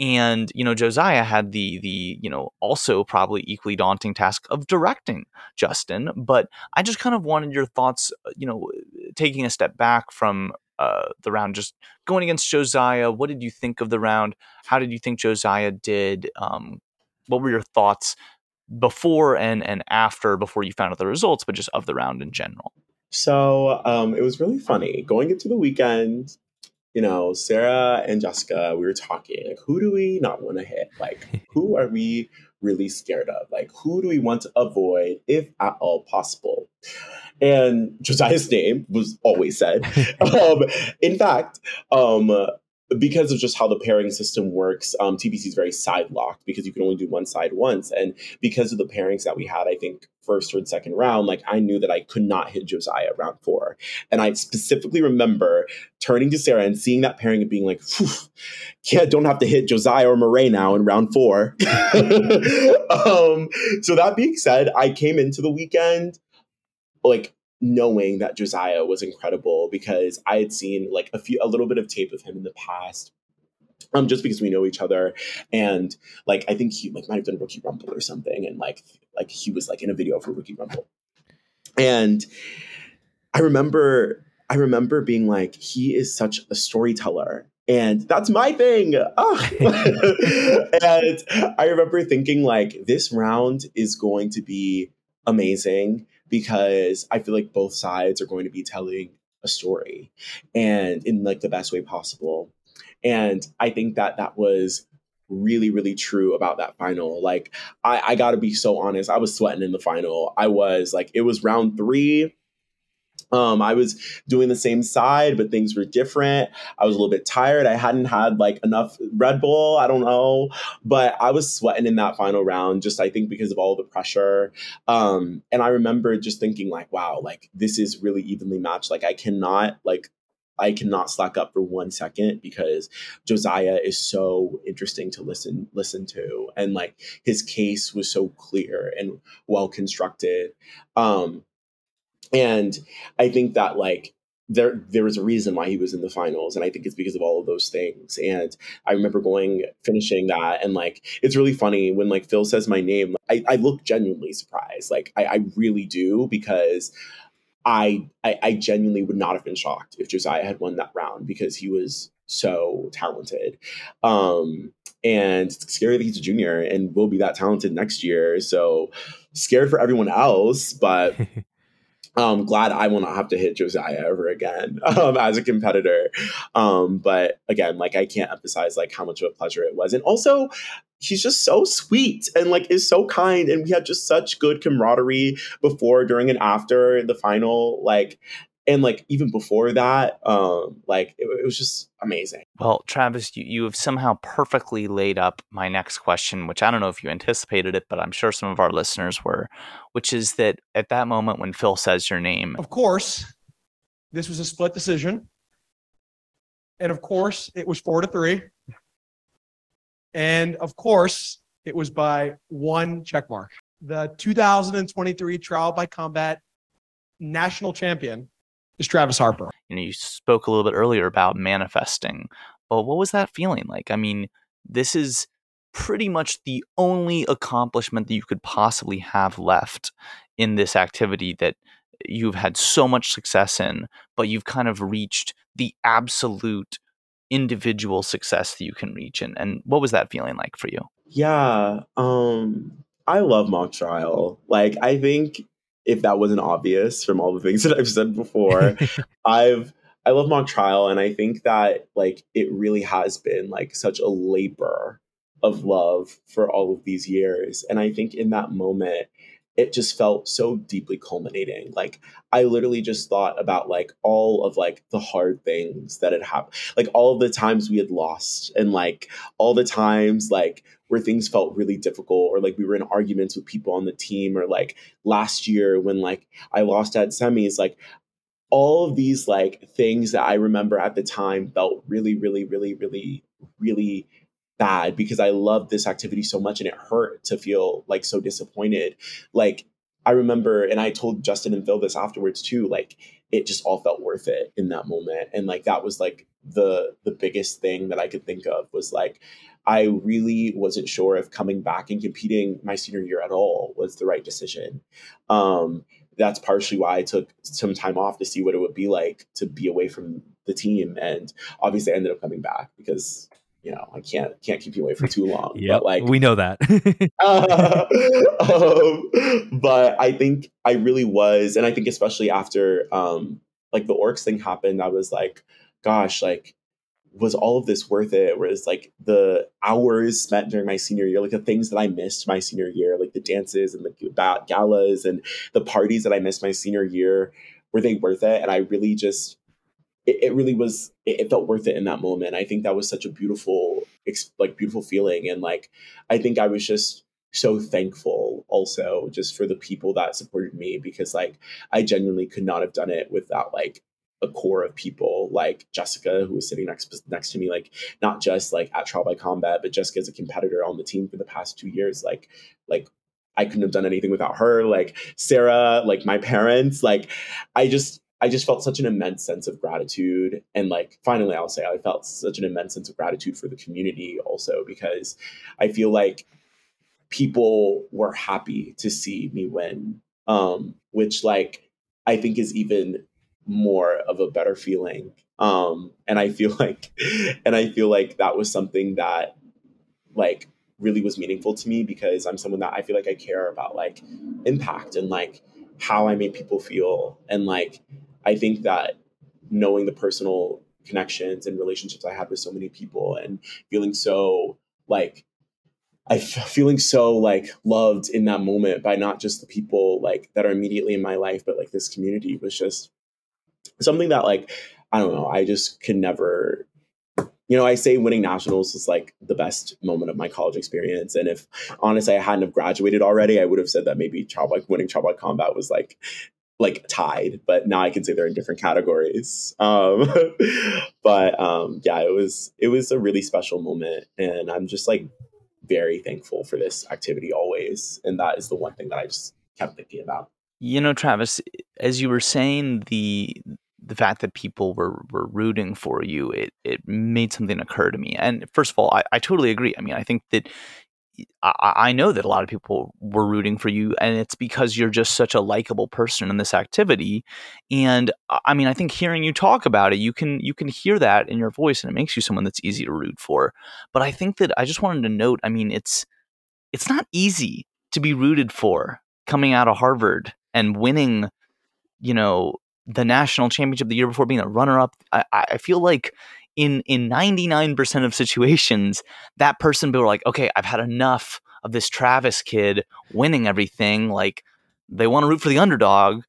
S2: And you know Josiah had the the you know also probably equally daunting task of directing Justin but I just kind of wanted your thoughts uh, you know taking a step back from uh, the round just going against Josiah. What did you think of the round? How did you think Josiah did? Um, what were your thoughts before and and after before you found out the results, but just of the round in general?
S3: So um, it was really funny going into the weekend. You know, Sarah and Jessica, we were talking like, who do we not want to hit? Like, who are we really scared of? Like, who do we want to avoid if at all possible? And Josiah's name was always said. um, in fact, um, because of just how the pairing system works, um, TBC is very side locked because you can only do one side once. And because of the pairings that we had, I think first or second round, like I knew that I could not hit Josiah round four. And I specifically remember turning to Sarah and seeing that pairing and being like, yeah, don't have to hit Josiah or Murray now in round four. um, so that being said, I came into the weekend like knowing that Josiah was incredible because I had seen like a few a little bit of tape of him in the past. Um, just because we know each other, and like I think he like might have done Rookie Rumble or something, and like like he was like in a video for Rookie Rumble, and I remember I remember being like he is such a storyteller, and that's my thing. Oh. and I remember thinking like this round is going to be amazing because I feel like both sides are going to be telling a story and in like the best way possible. And I think that that was really, really true about that final. Like, I, I gotta be so honest, I was sweating in the final. I was like, it was round three um, I was doing the same side, but things were different. I was a little bit tired. I hadn't had like enough Red Bull. I don't know, but I was sweating in that final round. Just I think because of all the pressure. Um, and I remember just thinking like, wow, like this is really evenly matched. Like I cannot like I cannot slack up for one second because Josiah is so interesting to listen listen to, and like his case was so clear and well constructed. Um, and I think that like there there was a reason why he was in the finals and i think it's because of all of those things. And i remember going finishing that and like it's really funny when like phil says my name i, I look genuinely surprised. Like I, I really do because I, I i genuinely would not have been shocked if josiah had won that round because he was so talented. Um and it's scary that he's a junior and will be that talented next year so scared for everyone else but I'm glad I will not have to hit Josiah ever again um, as a competitor. Um, but again, like I can't emphasize like how much of a pleasure it was, and also he's just so sweet and like is so kind, and we had just such good camaraderie before, during, and after the final. Like and like even before that um like it, it was just amazing.
S2: Well travis you, you have somehow perfectly laid up my next question which i don't know if you anticipated it but i'm sure some of our listeners were which is that at that moment when phil says your name
S4: of course this was a split decision. And of course it was four to three. And of course it was by one check mark. The 2023 trial by combat national champion is Travis Harper.
S2: You know, you spoke a little bit earlier about manifesting, but what was that feeling like? I mean, this is pretty much the only accomplishment that you could possibly have left in this activity that you've had so much success in, but you've kind of reached the absolute individual success that you can reach and and what was that feeling like for you
S3: yeah um i love mock trial like i think if that wasn't obvious from all the things that I've said before. I've I love mock trial and I think that like it really has been like such a labor of love for all of these years. And I think in that moment it just felt so deeply culminating. Like I literally just thought about like all of like the hard things that had happened, like all the times we had lost, and like all the times like where things felt really difficult, or like we were in arguments with people on the team, or like last year when like I lost at semis, like all of these like things that I remember at the time felt really, really, really, really, really bad because I loved this activity so much and it hurt to feel like so disappointed. Like I remember, and I told Justin and Phil this afterwards too, like it just all felt worth it in that moment. And like that was like the the biggest thing that I could think of was like I really wasn't sure if coming back and competing my senior year at all was the right decision. Um, that's partially why I took some time off to see what it would be like to be away from the team. And obviously I ended up coming back because you know, I can't can't keep you away for too long.
S1: yeah, like we know that.
S3: uh, um, but I think I really was, and I think especially after um, like the ORCS thing happened, I was like, gosh, like was all of this worth it? Whereas like the hours spent during my senior year, like the things that I missed my senior year, like the dances and the galas and the parties that I missed my senior year, were they worth it? And I really just it, it really was it, it, felt worth it in that moment i think that was such a beautiful like beautiful feeling and like i think i was just so thankful also just for the people that supported me because like i genuinely could not have done it without like a core of people like Jessica, who was sitting next next to me, like not just like at Trial by Combat, but Jessica as a competitor on the team for the past two years. Like, like I couldn't have done anything without her. Like Sarah, like my parents, like I just I just felt such an immense sense of gratitude. And like, finally, I'll say I felt such an immense sense of gratitude for the community also, because I feel like people were happy to see me win, um, which like I think is even more of a better feeling. Um, and I feel like, and I feel like that was something that like really was meaningful to me because I'm someone that I feel like I care about like impact and like how I make people feel and like I think that knowing the personal connections and relationships I had with so many people and feeling so like I feeling so like loved in that moment by not just the people like that are immediately in my life, but like this community was just something that like I don't know. I just could never. You know, I say winning nationals was like the best moment of my college experience, and if honestly I hadn't have graduated already, I would have said that maybe child like winning trial by combat was like like tied, but now I can say they're in different categories. Um, but um, yeah, it was it was a really special moment, and I'm just like very thankful for this activity always, and that is the one thing that I just kept thinking about.
S2: You know, Travis, as you were saying the the fact that people were were rooting for you, it it made something occur to me. And first of all, I, I totally agree. I mean, I think that I, I know that a lot of people were rooting for you, and it's because you're just such a likable person in this activity. And I mean, I think hearing you talk about it, you can you can hear that in your voice, and it makes you someone that's easy to root for. But I think that I just wanted to note. I mean, it's it's not easy to be rooted for coming out of Harvard and winning, you know, the national championship the year before, being a runner up. I, I feel like in in 99% of situations that person be like okay i've had enough of this travis kid winning everything like they want to root for the underdog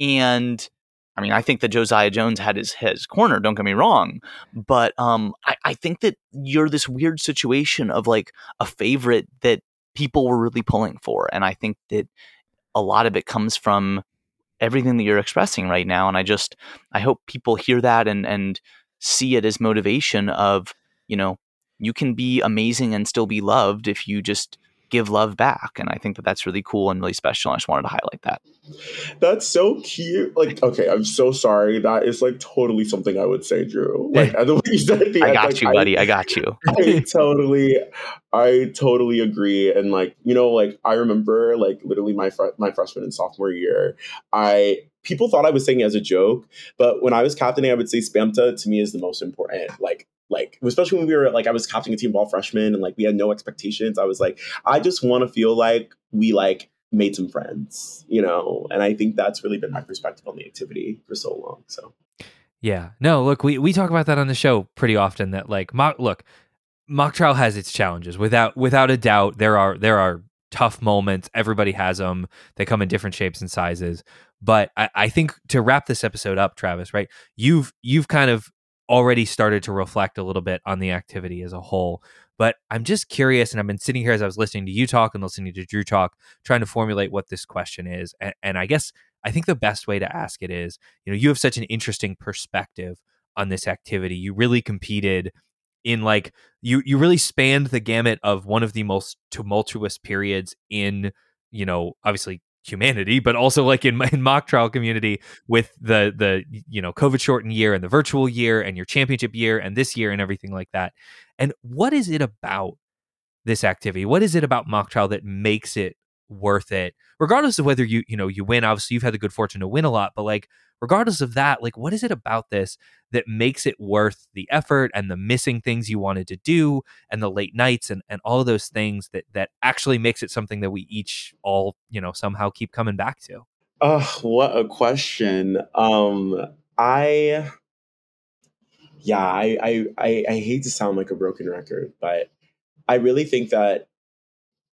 S2: and I mean, I think that Josiah Jones had his his corner. Don't get me wrong, but um, I, I think that you're this weird situation of like a favorite that people were really pulling for, and I think that a lot of it comes from everything that you're expressing right now. And I just I hope people hear that and and see it as motivation of you know you can be amazing and still be loved if you just give love back. And I think that that's really cool and really special. I just wanted to highlight that.
S3: That's so cute. Like, okay, I'm so sorry. That is like totally something I would say, Drew. Like, way you said at the
S2: I
S3: end,
S2: got
S3: like,
S2: you, buddy. I, I got you.
S3: I totally, I totally agree. And like, you know, like I remember like literally my fr- my freshman and sophomore year, I people thought I was saying it as a joke, but when I was captaining, I would say Spamta to me is the most important. Like, like especially when we were like I was captaining a team of all freshmen and like we had no expectations. I was like, I just want to feel like we like made some friends, you know. And I think that's really been my perspective on the activity for so long. So
S1: Yeah. No, look, we, we talk about that on the show pretty often that like mock look, mock trial has its challenges. Without without a doubt, there are there are tough moments. Everybody has them. They come in different shapes and sizes. But I, I think to wrap this episode up, Travis, right? You've you've kind of already started to reflect a little bit on the activity as a whole. But I'm just curious, and I've been sitting here as I was listening to you talk and listening to Drew talk, trying to formulate what this question is. And, and I guess I think the best way to ask it is, you know, you have such an interesting perspective on this activity. You really competed in like you you really spanned the gamut of one of the most tumultuous periods in, you know, obviously humanity, but also like in, in mock trial community with the the you know COVID shortened year and the virtual year and your championship year and this year and everything like that. And what is it about this activity? What is it about mock trial that makes it worth it, regardless of whether you you know you win? Obviously, you've had the good fortune to win a lot, but like regardless of that, like what is it about this that makes it worth the effort and the missing things you wanted to do and the late nights and, and all those things that that actually makes it something that we each all, you know, somehow keep coming back to?
S3: Oh, what a question. Um I yeah, I, I I I hate to sound like a broken record, but I really think that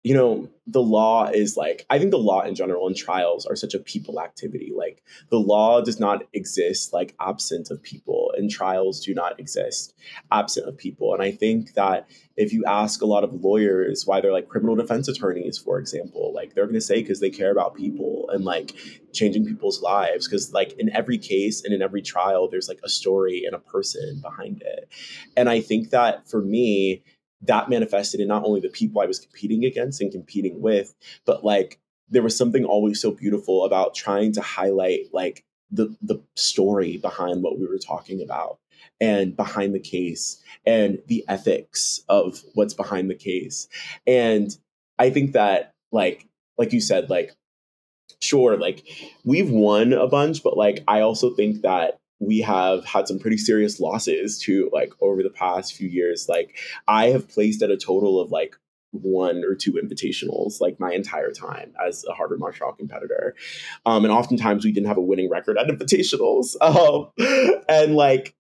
S3: you know, the law is like, I think the law in general and trials are such a people activity. Like, the law does not exist like absent of people, and trials do not exist absent of people. And I think that if you ask a lot of lawyers why they're like criminal defense attorneys, for example, like they're going to say because they care about people and like changing people's lives. Because, like, in every case and in every trial, there's like a story and a person behind it. And I think that for me, that manifested in not only the people I was competing against and competing with, but like there was something always so beautiful about trying to highlight like the the story behind what we were talking about and behind the case and the ethics of what's behind the case. And I think that like like you said like sure like we've won a bunch but like I also think that we have had some pretty serious losses to like over the past few years. Like I have placed at a total of like one or two invitationals like my entire time as a Harvard Mock Trial competitor. Um, and oftentimes we didn't have a winning record at invitationals. Um, and like,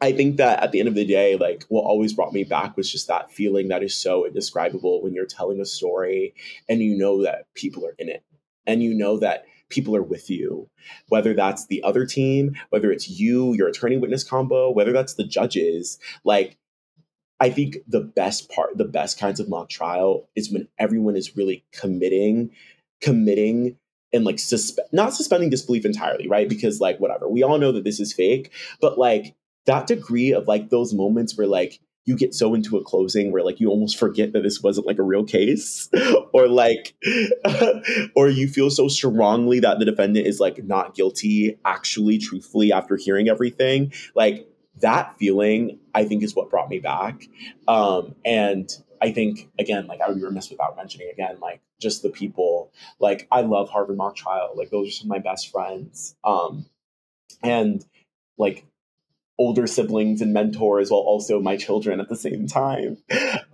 S3: I think that at the end of the day, like what always brought me back was just that feeling that is so indescribable when you're telling a story and you know that people are in it and you know that people are with you, whether that's the other team, whether it's you, your attorney witness combo, whether that's the judges. Like, I think the best part, the best kinds of mock trial is when everyone is really committing, committing and like suspe- not suspending disbelief entirely, right? Because like whatever, we all know that this is fake, but like that degree of like those moments where like you get so into a closing where like you almost forget that this wasn't like a real case. Or like or you feel so strongly that the defendant is like not guilty actually truthfully after hearing everything. Like that feeling i think is what brought me back. Um and i think again like i would be remiss without mentioning again like just the people. Like i love harvard mock trial. Like those are some of my best friends. Um and like older siblings and mentors while also my children at the same time.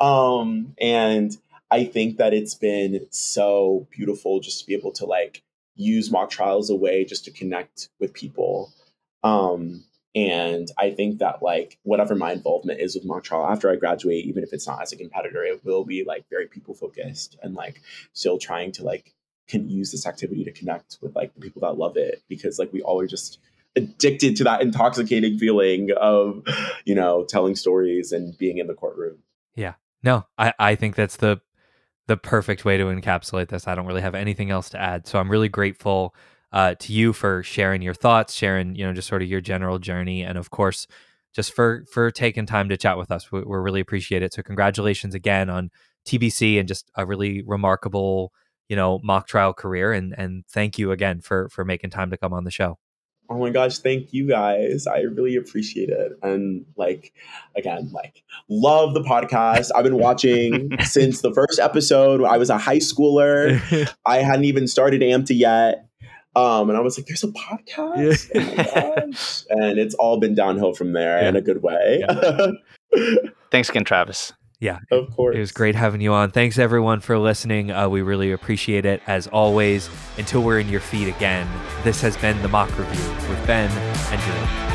S3: Um, and I think that it's been so beautiful just to be able to like use mock trials a way just to connect with people. Um, and I think that like whatever my involvement is with mock trial after I graduate, even if it's not as a competitor, it will be like very people focused and like still trying to like can use this activity to connect with like the people that love it because like we all are just addicted to that intoxicating feeling of you know telling stories and being in the courtroom.
S1: Yeah. No i i think that's the the perfect way to encapsulate this. I don't really have anything else to add. So i'm really grateful uh, to you for sharing your thoughts sharing you know just sort of your general journey. And of course just for for taking time to chat with us we, we really appreciate it. So congratulations again on tbc and just a really remarkable you know mock trial career. And and thank you again for for making time to come on the show
S3: oh my gosh thank you guys. I really appreciate it. And like again like love the podcast. I've been watching since the first episode. I was a high schooler. I hadn't even started AMTA yet. Um, and I was like, "There's a podcast, oh and it's all been downhill from there yeah. in a good way."
S2: Yeah. Thanks again, Travis.
S1: Yeah,
S3: of course.
S1: It was great having you on. Thanks everyone for listening. Uh, we really appreciate it as always. Until we're in your feed again, this has been the Mock Review with Ben and Julie.